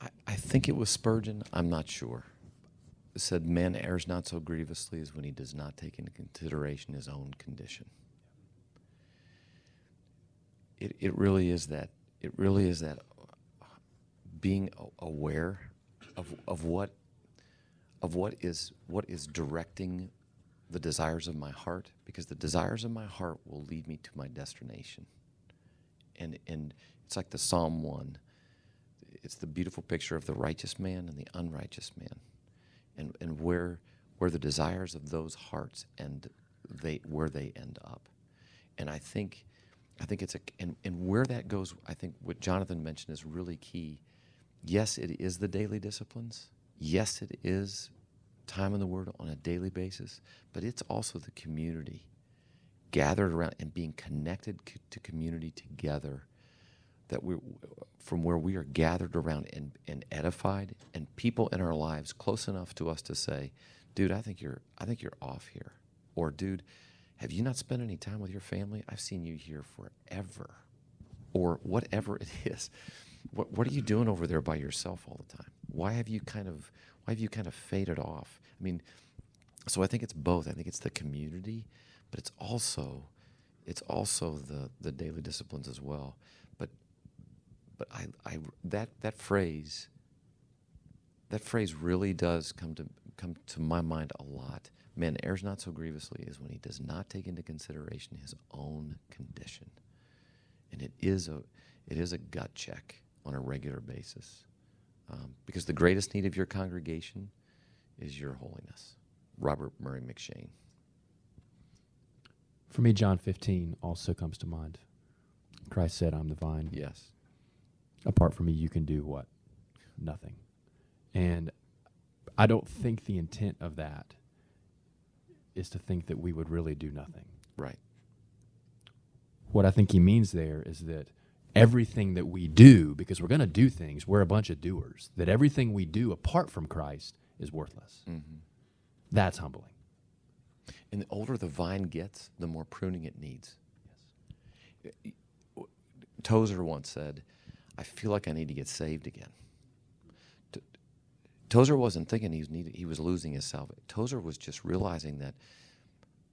I, I think it was Spurgeon. I'm not sure. Said, "Man errs not so grievously as when he does not take into consideration his own condition." It it really is that. It really is that. Uh, being aware of of what of what is what is directing the desires of my heart because the desires of my heart will lead me to my destination and and it's like the psalm 1 it's the beautiful picture of the righteous man and the unrighteous man and and where where the desires of those hearts and they where they end up. And i think i think it's a and, and where that goes i think what jonathan mentioned is really key. Yes it is the daily disciplines. Yes it is time in the word on a daily basis but it's also the community gathered around and being connected to community together that we from where we are gathered around and, and edified and people in our lives close enough to us to say dude i think you're i think you're off here. Or dude have you not spent any time with your family? I've seen you here forever. Or whatever it is. What, what are you doing over there by yourself all the time? Why have you kind of why have you kind of faded off? I mean so i think it's both. I think it's the community but it's also it's also the the daily disciplines as well but I, I that that phrase that phrase really does come to come to my mind a lot man errs not so grievously as when he does not take into consideration his own condition and it is a it is a gut check on a regular basis um, because the greatest need of your congregation is your holiness robert murray M'Cheyne. for me, John 15 also comes to mind. Christ said, I'm the vine. Yes. Apart from me, you can do what? Nothing. And I don't think the intent of that is to think that we would really do nothing. Right. What I think he means there is that everything that we do, because we're going to do things, we're a bunch of doers, that everything we do apart from Christ is worthless. Mm-hmm. That's humbling. And the older the vine gets, the more pruning it needs. Yes. Tozer once said, I feel like I need to get saved again. Tozer wasn't thinking he was, needed, he was losing his salvation. Tozer was just realizing that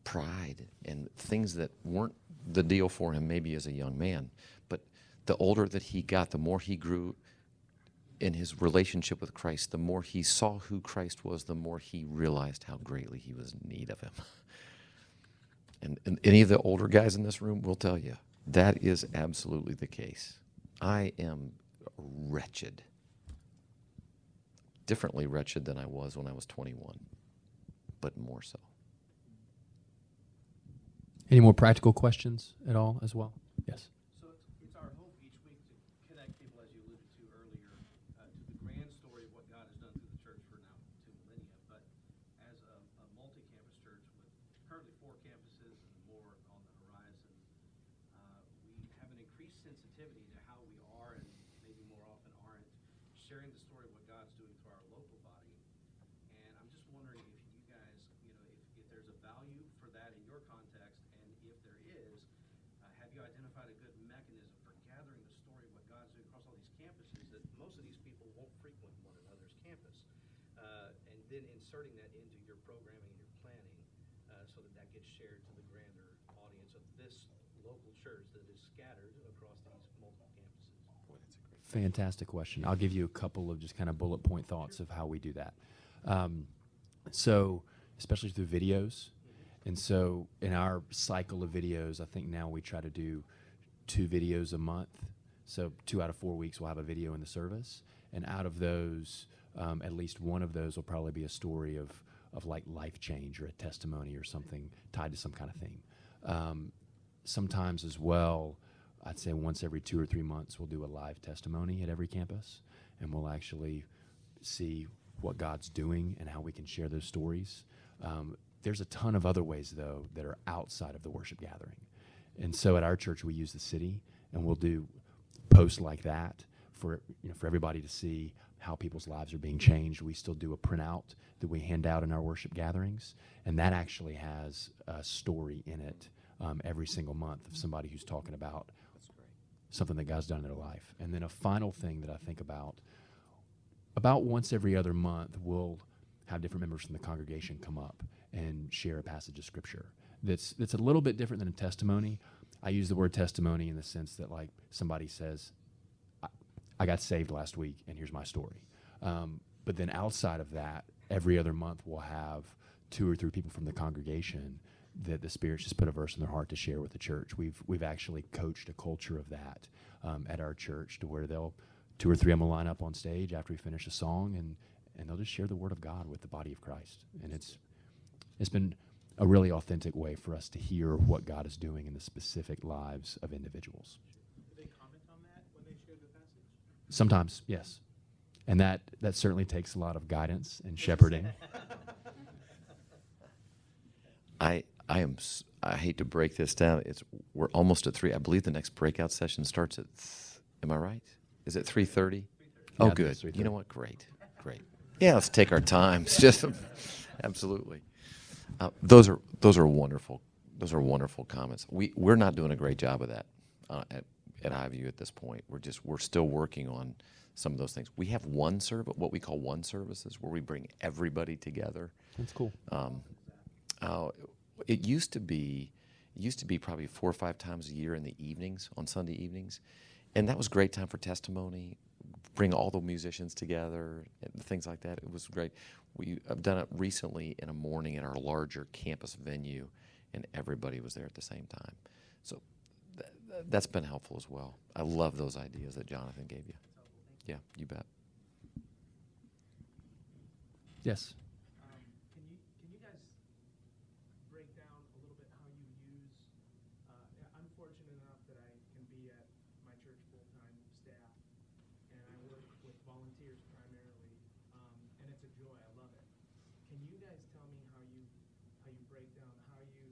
pride and things that weren't the deal for him maybe as a young man, but the older that he got, the more he grew in his relationship with Christ, the more he saw who Christ was, the more he realized how greatly he was in need of him. And, and any of the older guys in this room will tell you that is absolutely the case. I am wretched, differently wretched than I was when I was 21, but more so. Any more practical questions at all as well? Yes. Inserting that into your programming and your planning uh, so that that gets shared to the grander audience of this local church that is scattered across these multiple campuses? Fantastic question. I'll give you a couple of just kind of bullet point thoughts of how we do that. Um, so, especially through videos. And so, in our cycle of videos, I think now we try to do two videos a month. So, two out of four weeks, we'll have a video in the service. And out of those, um, at least one of those will probably be a story of, of like life change or a testimony or something tied to some kind of theme. Um, sometimes as well, I'd say once every two or three months, we'll do a live testimony at every campus, and we'll actually see what God's doing and how we can share those stories. Um, there's a ton of other ways, though, that are outside of the worship gathering. And so at our church, we use the city, and we'll do posts like that for you know for everybody to see how people's lives are being changed. We still do a printout that we hand out in our worship gatherings, and that actually has a story in it um, every single month of somebody who's talking about something that God's done in their life. And then a final thing that I think about about once every other month, we'll have different members from the congregation come up and share a passage of scripture that's that's a little bit different than a testimony. I use the word testimony in the sense that like somebody says, "I, got saved last week, and here's my story." Um, but then outside of that, every other month we'll have two or three people from the congregation that the Spirit just put a verse in their heart to share with the church. We've we've actually coached a culture of that um, at our church to where they'll two or three of them will line up on stage after we finish a song and and they'll just share the word of God with the body of Christ. And it's it's been a really authentic way for us to hear what God is doing in the specific lives of individuals. Do they comment on that when they share the passage? Sometimes, yes. And that that certainly takes a lot of guidance and shepherding. I I am I hate to break this down. It's we're almost at three. I believe the next breakout session starts at. Th- am I right? Is it three thirty? Oh, Yeah, good. You know what? Great, great. Yeah, let's take our time. It's just absolutely. Uh, those are those are wonderful. Those are wonderful comments. We we're not doing a great job of that uh, at Highview at this point. We're just we're still working on some of those things. We have one service, what we call one services, where we bring everybody together. That's cool. Uh, it used to be, it used to be probably four or five times a year in the evenings, on Sunday evenings, and that was great time for testimony. Bring all the musicians together and things like that. It was great. We have done it recently in a morning at our larger campus venue, and everybody was there at the same time. So that's been helpful as well. I love those ideas that Jonathan gave you. Yeah, you bet. Yes. Um, can you can you guys break down a little bit how you use? Uh, I'm fortunate enough that I can be at my church full time staff, and I work with volunteers primarily, um, and it's a joy. I love it. Can you guys tell me how you how you break down how you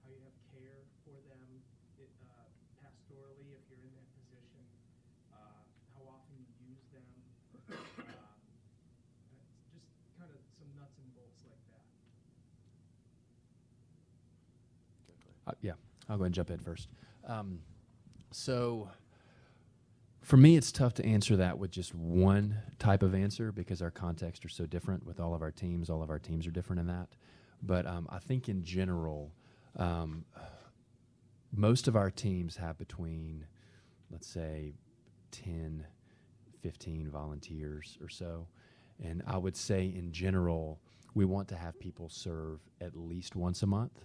how you have care for them it, uh, pastorally if you're in that position? Uh, how often you use them? Um, uh, just kind of some nuts and bolts like that. Uh, yeah, I'll go ahead and jump in first. Um, so, for me, it's tough to answer that with just one type of answer because our contexts are so different with all of our teams. All of our teams are different in that. But um, I think in general, um, most of our teams have between, let's say, 10, 15 volunteers or so. And I would say in general, we want to have people serve at least once a month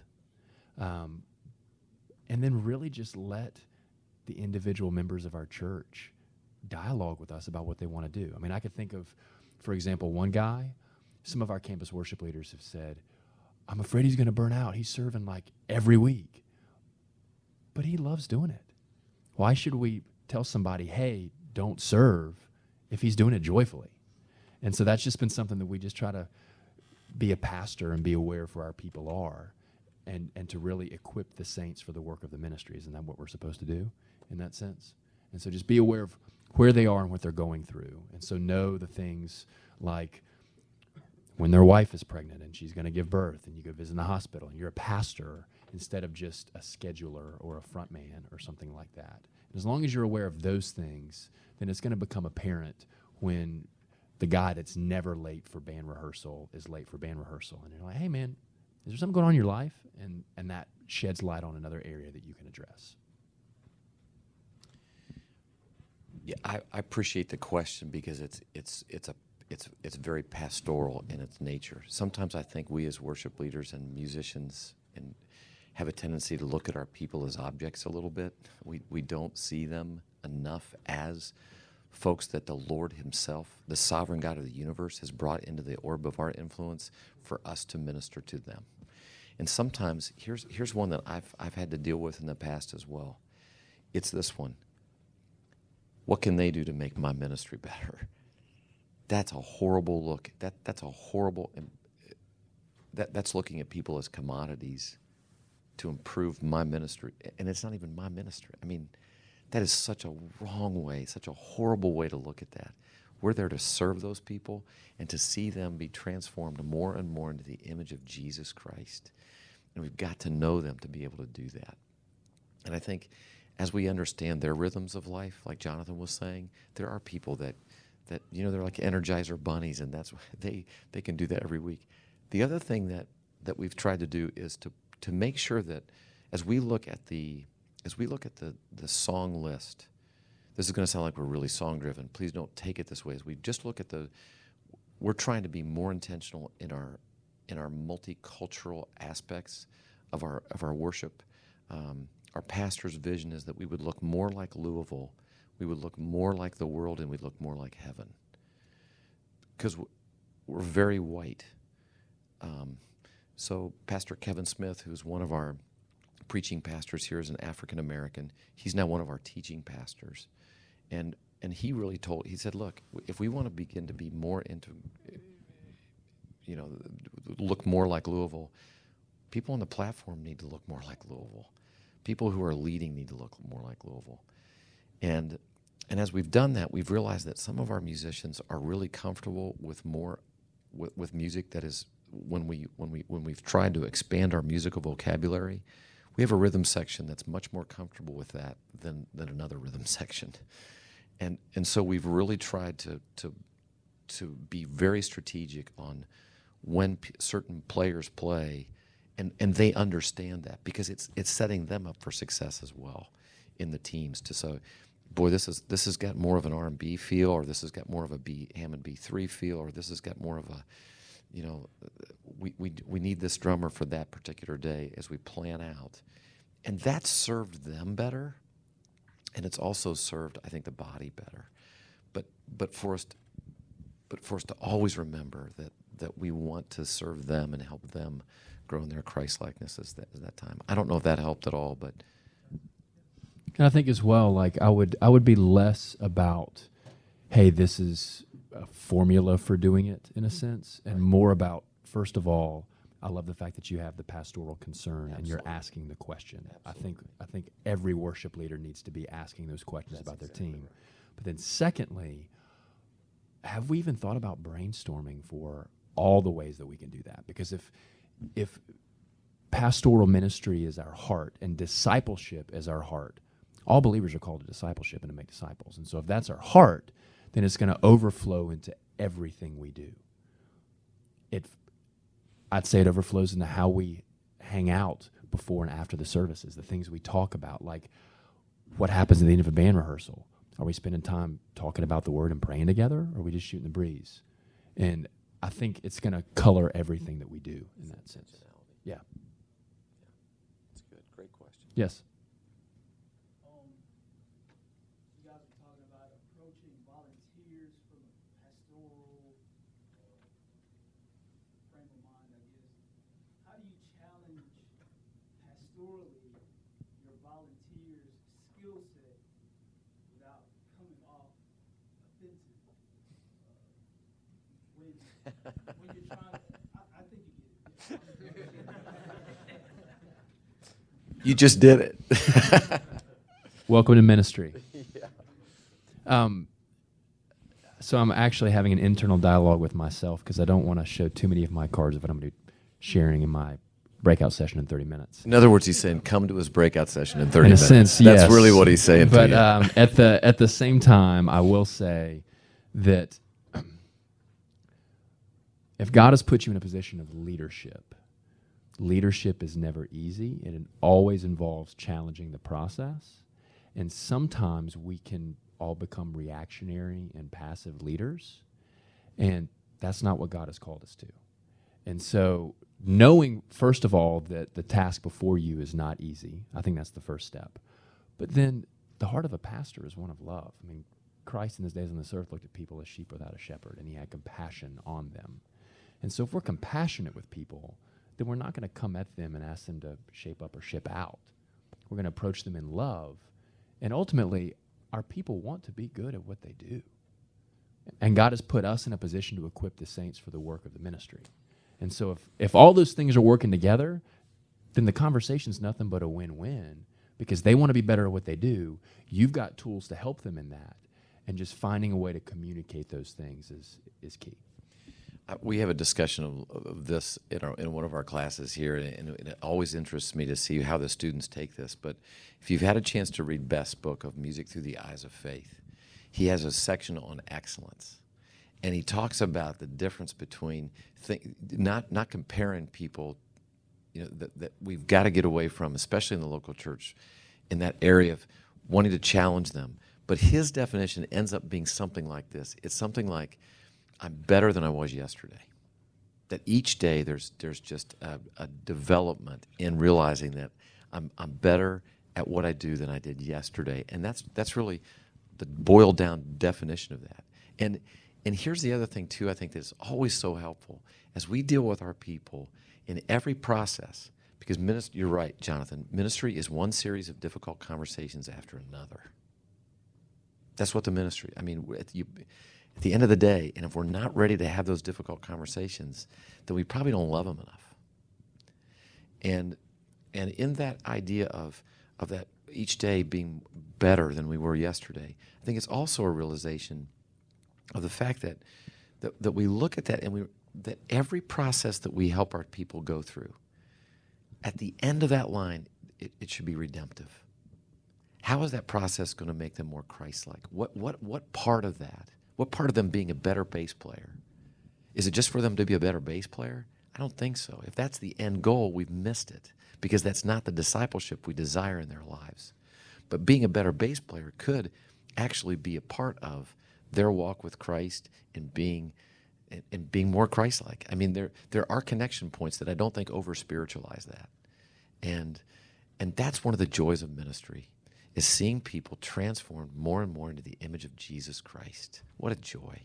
um, and then really just let the individual members of our church dialogue with us about what they want to do. I mean, I could think of, for example, one guy, some of our campus worship leaders have said, I'm afraid he's going to burn out. He's serving like every week, but he loves doing it. Why should we tell somebody, hey, don't serve if he's doing it joyfully? And so that's just been something that we just try to be a pastor and be aware of where our people are and, and to really equip the saints for the work of the ministry. Isn't that what we're supposed to do in that sense? And so just be aware of where they are and what they're going through. And so know the things like when their wife is pregnant and she's going to give birth and you go visit the hospital and you're a pastor instead of just a scheduler or a front man or something like that. And as long as you're aware of those things, then it's going to become apparent when the guy that's never late for band rehearsal is late for band rehearsal. And you're like, hey, man, is there something going on in your life? And, and that sheds light on another area that you can address. Yeah, I, I appreciate the question because it's it's it's a it's it's very pastoral in its nature. Sometimes I think we as worship leaders and musicians and have a tendency to look at our people as objects a little bit. We we don't see them enough as folks that the Lord Himself, the sovereign God of the universe, has brought into the orb of our influence for us to minister to them. And sometimes here's here's one that I've I've had to deal with in the past as well. It's this one. What can they do to make my ministry better? That's a horrible look. That that's a horrible. Um, that that's looking at people as commodities to improve my ministry, and it's not even my ministry. I mean, that is such a wrong way, such a horrible way to look at that. We're there to serve those people and to see them be transformed more and more into the image of Jesus Christ. And we've got to know them to be able to do that. And I think as we understand their rhythms of life, like Jonathan was saying, there are people that that you know they're like energizer bunnies and that's they they can do that every week the other thing that that we've tried to do is to to make sure that as we look at the as we look at the the song list this is going to sound like we're really song driven please don't take it this way as we just look at the we're trying to be more intentional in our in our multicultural aspects of our of our worship um, our pastor's vision is that we would look more like louisville we would look more like the world and we'd look more like heaven. Because we're very white. Um, so, Pastor Kevin Smith, who's one of our preaching pastors here, is an African American. He's now one of our teaching pastors. And, and he really told, he said, look, if we want to begin to be more into, you know, look more like Louisville, people on the platform need to look more like Louisville. People who are leading need to look more like Louisville. And and as we've done that, we've realized that some of our musicians are really comfortable with more with, with music that is when we when we when we've tried to expand our musical vocabulary, we have a rhythm section that's much more comfortable with that than than another rhythm section. And and so we've really tried to to to be very strategic on when p- certain players play and and they understand that because it's it's setting them up for success as well in the teams to so boy, this is this has got more of an R and B feel, or this has got more of a B Hammond B three feel, or this has got more of a, you know, we we we need this drummer for that particular day as we plan out, and that served them better, and it's also served I think the body better, but but for us, to, but for us to always remember that that we want to serve them and help them grow in their Christ likeness at that, that time. I don't know if that helped at all, but and I think as well, like I would, I would be less about, hey, this is a formula for doing it in a mm-hmm. sense, and more about, first of all, I love the fact that you have the pastoral concern Absolutely. and you're asking the question. Absolutely. I think I think every worship leader needs to be asking those questions That's about exactly their team. Right. But then secondly, have we even thought about brainstorming for all the ways that we can do that? Because if if pastoral ministry is our heart and discipleship is our heart, all believers are called to discipleship and to make disciples. And so if that's our heart, then it's going to overflow into everything we do. It I'd say it overflows into how we hang out before and after the services, the things we talk about, like what happens at the end of a band rehearsal. Are we spending time talking about the word and praying together, or are we just shooting the breeze? And I think it's going to color everything that we do in that sense. Yeah. That's good. Great question. Yes. You just did it. Welcome to ministry. Yeah. Um, so I'm actually having an internal dialogue with myself because I don't want to show too many of my cards of what I'm going to be sharing in my breakout session in 30 minutes. In other words, he's saying, "Come to his breakout session in 30 in minutes." Sense, That's yes. really what he's saying. But um, at the at the same time, I will say that if God has put you in a position of leadership, leadership is never easy and it always involves challenging the process. And sometimes we can all become reactionary and passive leaders. And that's not what God has called us to. And so, knowing, first of all, that the task before you is not easy, I think that's the first step. But then, the heart of a pastor is one of love. I mean, Christ in his days on this earth looked at people as sheep without a shepherd, and he had compassion on them. And so, if we're compassionate with people, then we're not going to come at them and ask them to shape up or ship out. We're going to approach them in love. And ultimately, our people want to be good at what they do. And God has put us in a position to equip the saints for the work of the ministry. And so if, if all those things are working together, then the conversation's nothing but a win-win because they want to be better at what they do. You've got tools to help them in that. And just finding a way to communicate those things is, is key. Uh, we have a discussion of, of this in, our, in one of our classes here, and, and it always interests me to see how the students take this. But if you've had a chance to read Best's book of Music Through the Eyes of Faith, he has a section on excellence. And he talks about the difference between th- not, not comparing people you know, that, that we've got to get away from, especially in the local church, in that area of wanting to challenge them. But his definition ends up being something like this it's something like, I'm better than I was yesterday. That each day there's, there's just a, a development in realizing that I'm, I'm better at what I do than I did yesterday. And that's, that's really the boiled down definition of that. And and here's the other thing too. I think that's always so helpful as we deal with our people in every process. Because ministry, you're right, Jonathan. Ministry is one series of difficult conversations after another. That's what the ministry. I mean, at, you, at the end of the day, and if we're not ready to have those difficult conversations, then we probably don't love them enough. And and in that idea of of that each day being better than we were yesterday, I think it's also a realization of the fact that, that, that we look at that and we, that every process that we help our people go through, at the end of that line, it, it should be redemptive. How is that process going to make them more Christ like? What, what, what part of that, what part of them being a better bass player? Is it just for them to be a better bass player? I don't think so. If that's the end goal, we've missed it because that's not the discipleship we desire in their lives. But being a better bass player could actually be a part of their walk with Christ and being and, and being more Christ-like. I mean, there there are connection points that I don't think over spiritualize that, and and that's one of the joys of ministry is seeing people transformed more and more into the image of Jesus Christ. What a joy!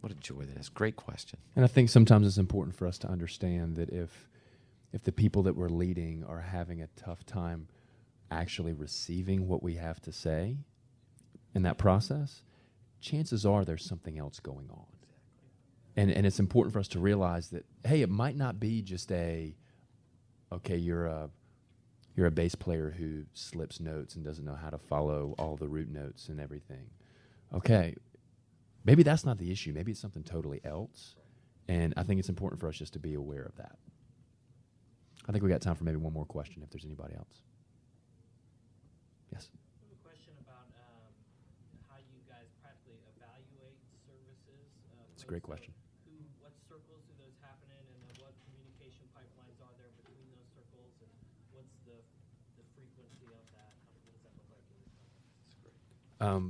What a joy that is. Great question. And I think sometimes it's important for us to understand that if if the people that we're leading are having a tough time actually receiving what we have to say in that process, chances are there's something else going on. And, and it's important for us to realize that, hey, it might not be just a, okay, you're a, you're a bass player who slips notes and doesn't know how to follow all the root notes and everything. Okay, maybe that's not the issue. Maybe it's something totally else. And I think it's important for us just to be aware of that. I think we got time for maybe one more question if there's anybody else. Yes. I have a question about um, how you guys practically evaluate services. Uh, It's a great question. Who, what circles do those happen in, and then what communication pipelines are there between those circles, and what's the the frequency of that? How, what does that look like in your company? Um,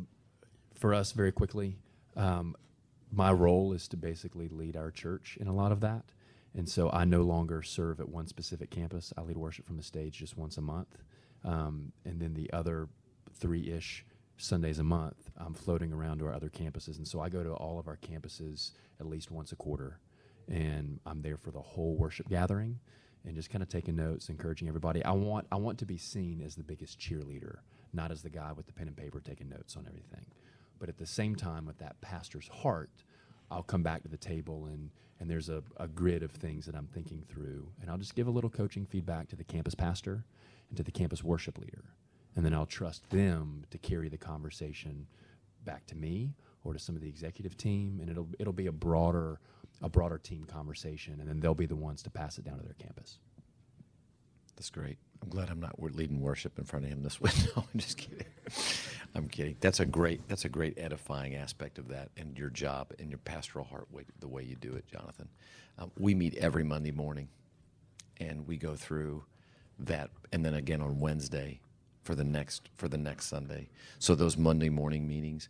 for us, very quickly, um, my role is to basically lead our church in a lot of that. And so I no longer serve at one specific campus. I lead worship from the stage just once a month. Um, and then the other three ish Sundays a month, I'm floating around to our other campuses. And so I go to all of our campuses at least once a quarter. And I'm there for the whole worship gathering and just kind of taking notes, encouraging everybody. I want, I want to be seen as the biggest cheerleader, not as the guy with the pen and paper taking notes on everything. But at the same time, with that pastor's heart, I'll come back to the table and, and there's a, a grid of things that I'm thinking through. And I'll just give a little coaching feedback to the campus pastor and to the campus worship leader. And then I'll trust them to carry the conversation back to me or to some of the executive team. And it'll, it'll be a broader, a broader team conversation. And then they'll be the ones to pass it down to their campus. That's great. I'm glad I'm not leading worship in front of him this way. No, I'm just kidding. I'm kidding. That's a great. That's a great edifying aspect of that, and your job and your pastoral heart, the way you do it, Jonathan. Um, we meet every Monday morning, and we go through that, and then again on Wednesday for the next for the next Sunday. So those Monday morning meetings,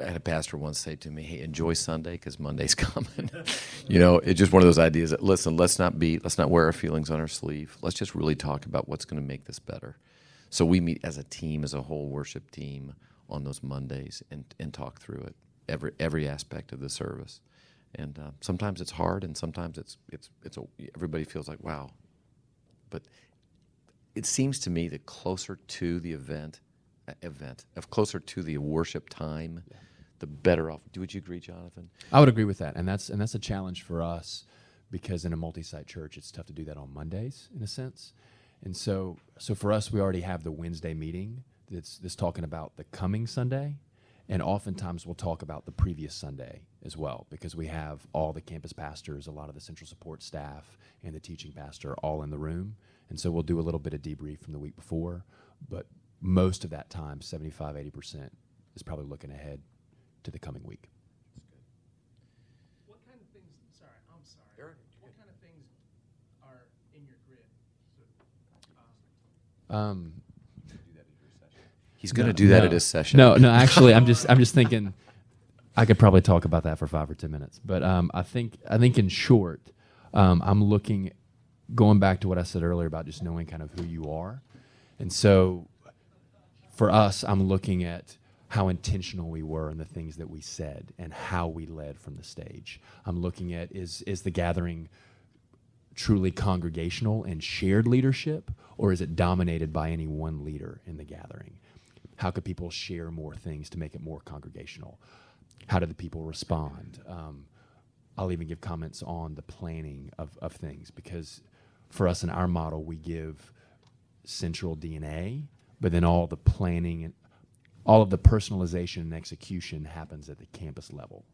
I had a pastor once say to me, "Hey, enjoy Sunday because Monday's coming." you know, it's just one of those ideas that listen, let's not be, let's not wear our feelings on our sleeve. Let's just really talk about what's going to make this better. So we meet as a team, as a whole worship team, on those Mondays and and talk through it every every aspect of the service. And uh, sometimes it's hard, and sometimes it's it's it's a, everybody feels like wow, but it seems to me that closer to the event, uh, event, of closer to the worship time, the better off. Do would you agree, Jonathan? I would agree with that, and that's and that's a challenge for us because in a multi-site church, it's tough to do that on Mondays in a sense. And so, so for us, we already have the Wednesday meeting that's that's talking about the coming Sunday, and oftentimes we'll talk about the previous Sunday as well because we have all the campus pastors, a lot of the central support staff, and the teaching pastor all in the room. And so we'll do a little bit of debrief from the week before, but most of that time, 75, 80%, is probably looking ahead to the coming week. What kind of things, sorry, I'm sorry. What kind of things are in your grid? Uh, Um, He's going to No, do that no. at his session. No, no. Actually, I'm just I'm just thinking. I could probably talk about that for five or ten minutes, but um, I think I think in short, um, I'm looking, going back to what I said earlier about just knowing kind of who you are, and so for us, I'm looking at how intentional we were in the things that we said and how we led from the stage. I'm looking at is is the gathering truly congregational and shared leadership, or is it dominated by any one leader in the gathering? How could people share more things to make it more congregational? How do the people respond? Um, I'll even give comments on the planning of, of things because for us in our model, we give central DNA, but then all the planning and all of the personalization and execution happens at the campus level.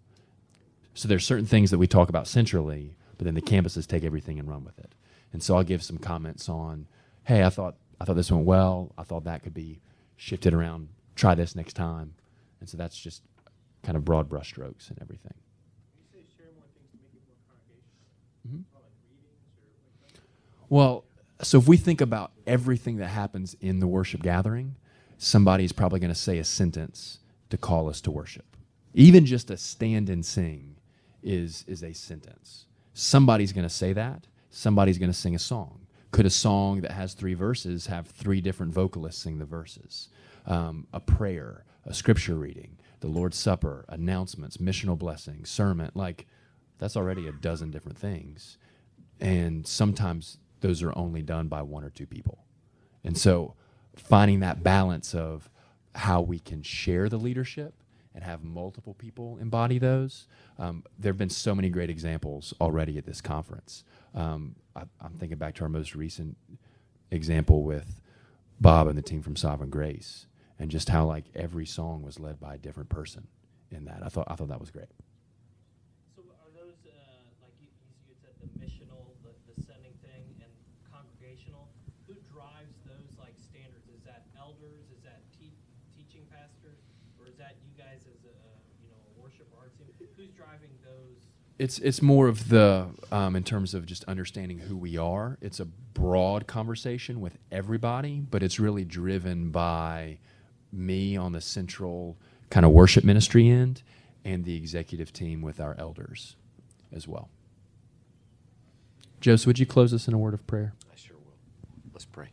So there's certain things that we talk about centrally, but then the campuses take everything and run with it. And so I'll give some comments on, hey, I thought I thought this went well. I thought that could be shifted around. Try this next time. And so that's just kind of broad brushstrokes and everything. You say share more things to make it more congregational. Mhm. Or like readings or like that? Well, so if we think about everything that happens in the worship gathering, somebody's probably going to say a sentence to call us to worship. Even just a stand and sing is is a sentence. Somebody's going to say that. Somebody's going to sing a song. Could a song that has three verses have three different vocalists sing the verses? Um, a prayer, a scripture reading, the Lord's Supper, announcements, missional blessings, sermon. Like that's already a dozen different things and sometimes those are only done by one or two people. And so finding that balance of how we can share the leadership and have multiple people embody those. Um, there have been so many great examples already at this conference. Um, I, I'm thinking back to our most recent example with Bob and the team from Sovereign Grace, and just how like every song was led by a different person in that. I thought I thought that was great. So are those, uh, like you, you said, the missional, the, the sending thing, and congregational? Who drives those like standards? Is that elders? Is that te- teaching pastors? Or is that you guys as a, you know, a worship or arts team? Who's driving those? It's it's more of the um, in terms of just understanding who we are. It's a broad conversation with everybody, but it's really driven by me on the central kind of worship ministry end and the executive team with our elders as well. Joseph, would you close us in a word of prayer? I sure will. Let's pray.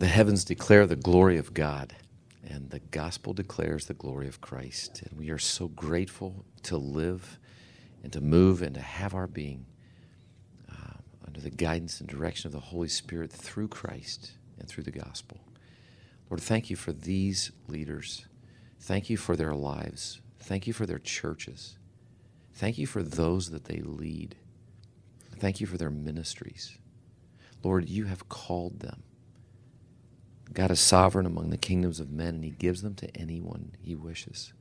The heavens declare the glory of God, and the gospel declares the glory of Christ. And we are so grateful to live and to move and to have our being uh, under the guidance and direction of the Holy Spirit through Christ and through the gospel. Lord, thank you for these leaders. Thank you for their lives. Thank you for their churches. Thank you for those that they lead. Thank you for their ministries. Lord, you have called them. God is sovereign among the kingdoms of men, and He gives them to anyone He wishes.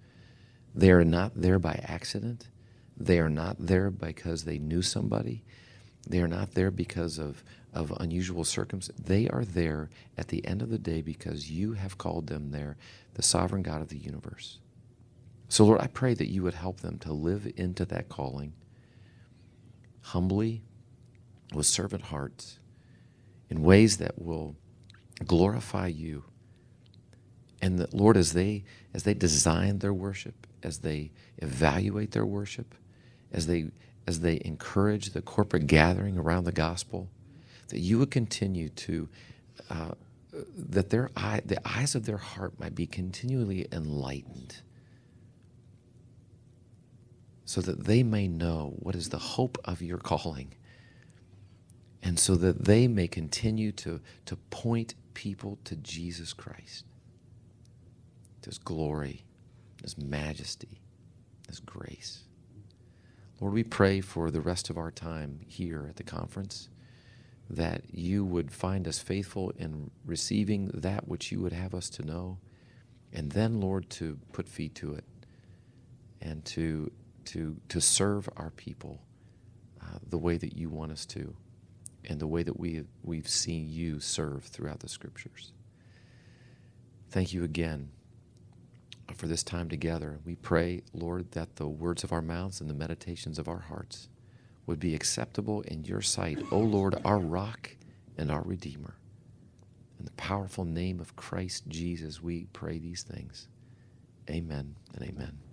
They are not there by accident. They are not there because they knew somebody. They are not there because of, of unusual circumstances. They are there at the end of the day because you have called them there, the sovereign God of the universe. So, Lord, I pray that you would help them to live into that calling humbly, with servant hearts, in ways that will glorify you. And that, Lord, as they as they design their worship, as they evaluate their worship, as they as they encourage the corporate gathering around the gospel, that you would continue to uh, that their eye, the eyes of their heart might be continually enlightened so that they may know what is the hope of your calling and so that they may continue to, to point people to Jesus Christ, to his glory, his majesty, his grace. Lord, we pray for the rest of our time here at the conference that you would find us faithful in receiving that which you would have us to know, and then, Lord, to put feet to it and to, to, to serve our people uh, the way that you want us to and the way that we, we've seen you serve throughout the scriptures. Thank you again for this time together. We pray, Lord, that the words of our mouths and the meditations of our hearts would be acceptable in your sight, O Lord, our rock and our redeemer. In the powerful name of Christ Jesus, we pray these things. Amen and amen.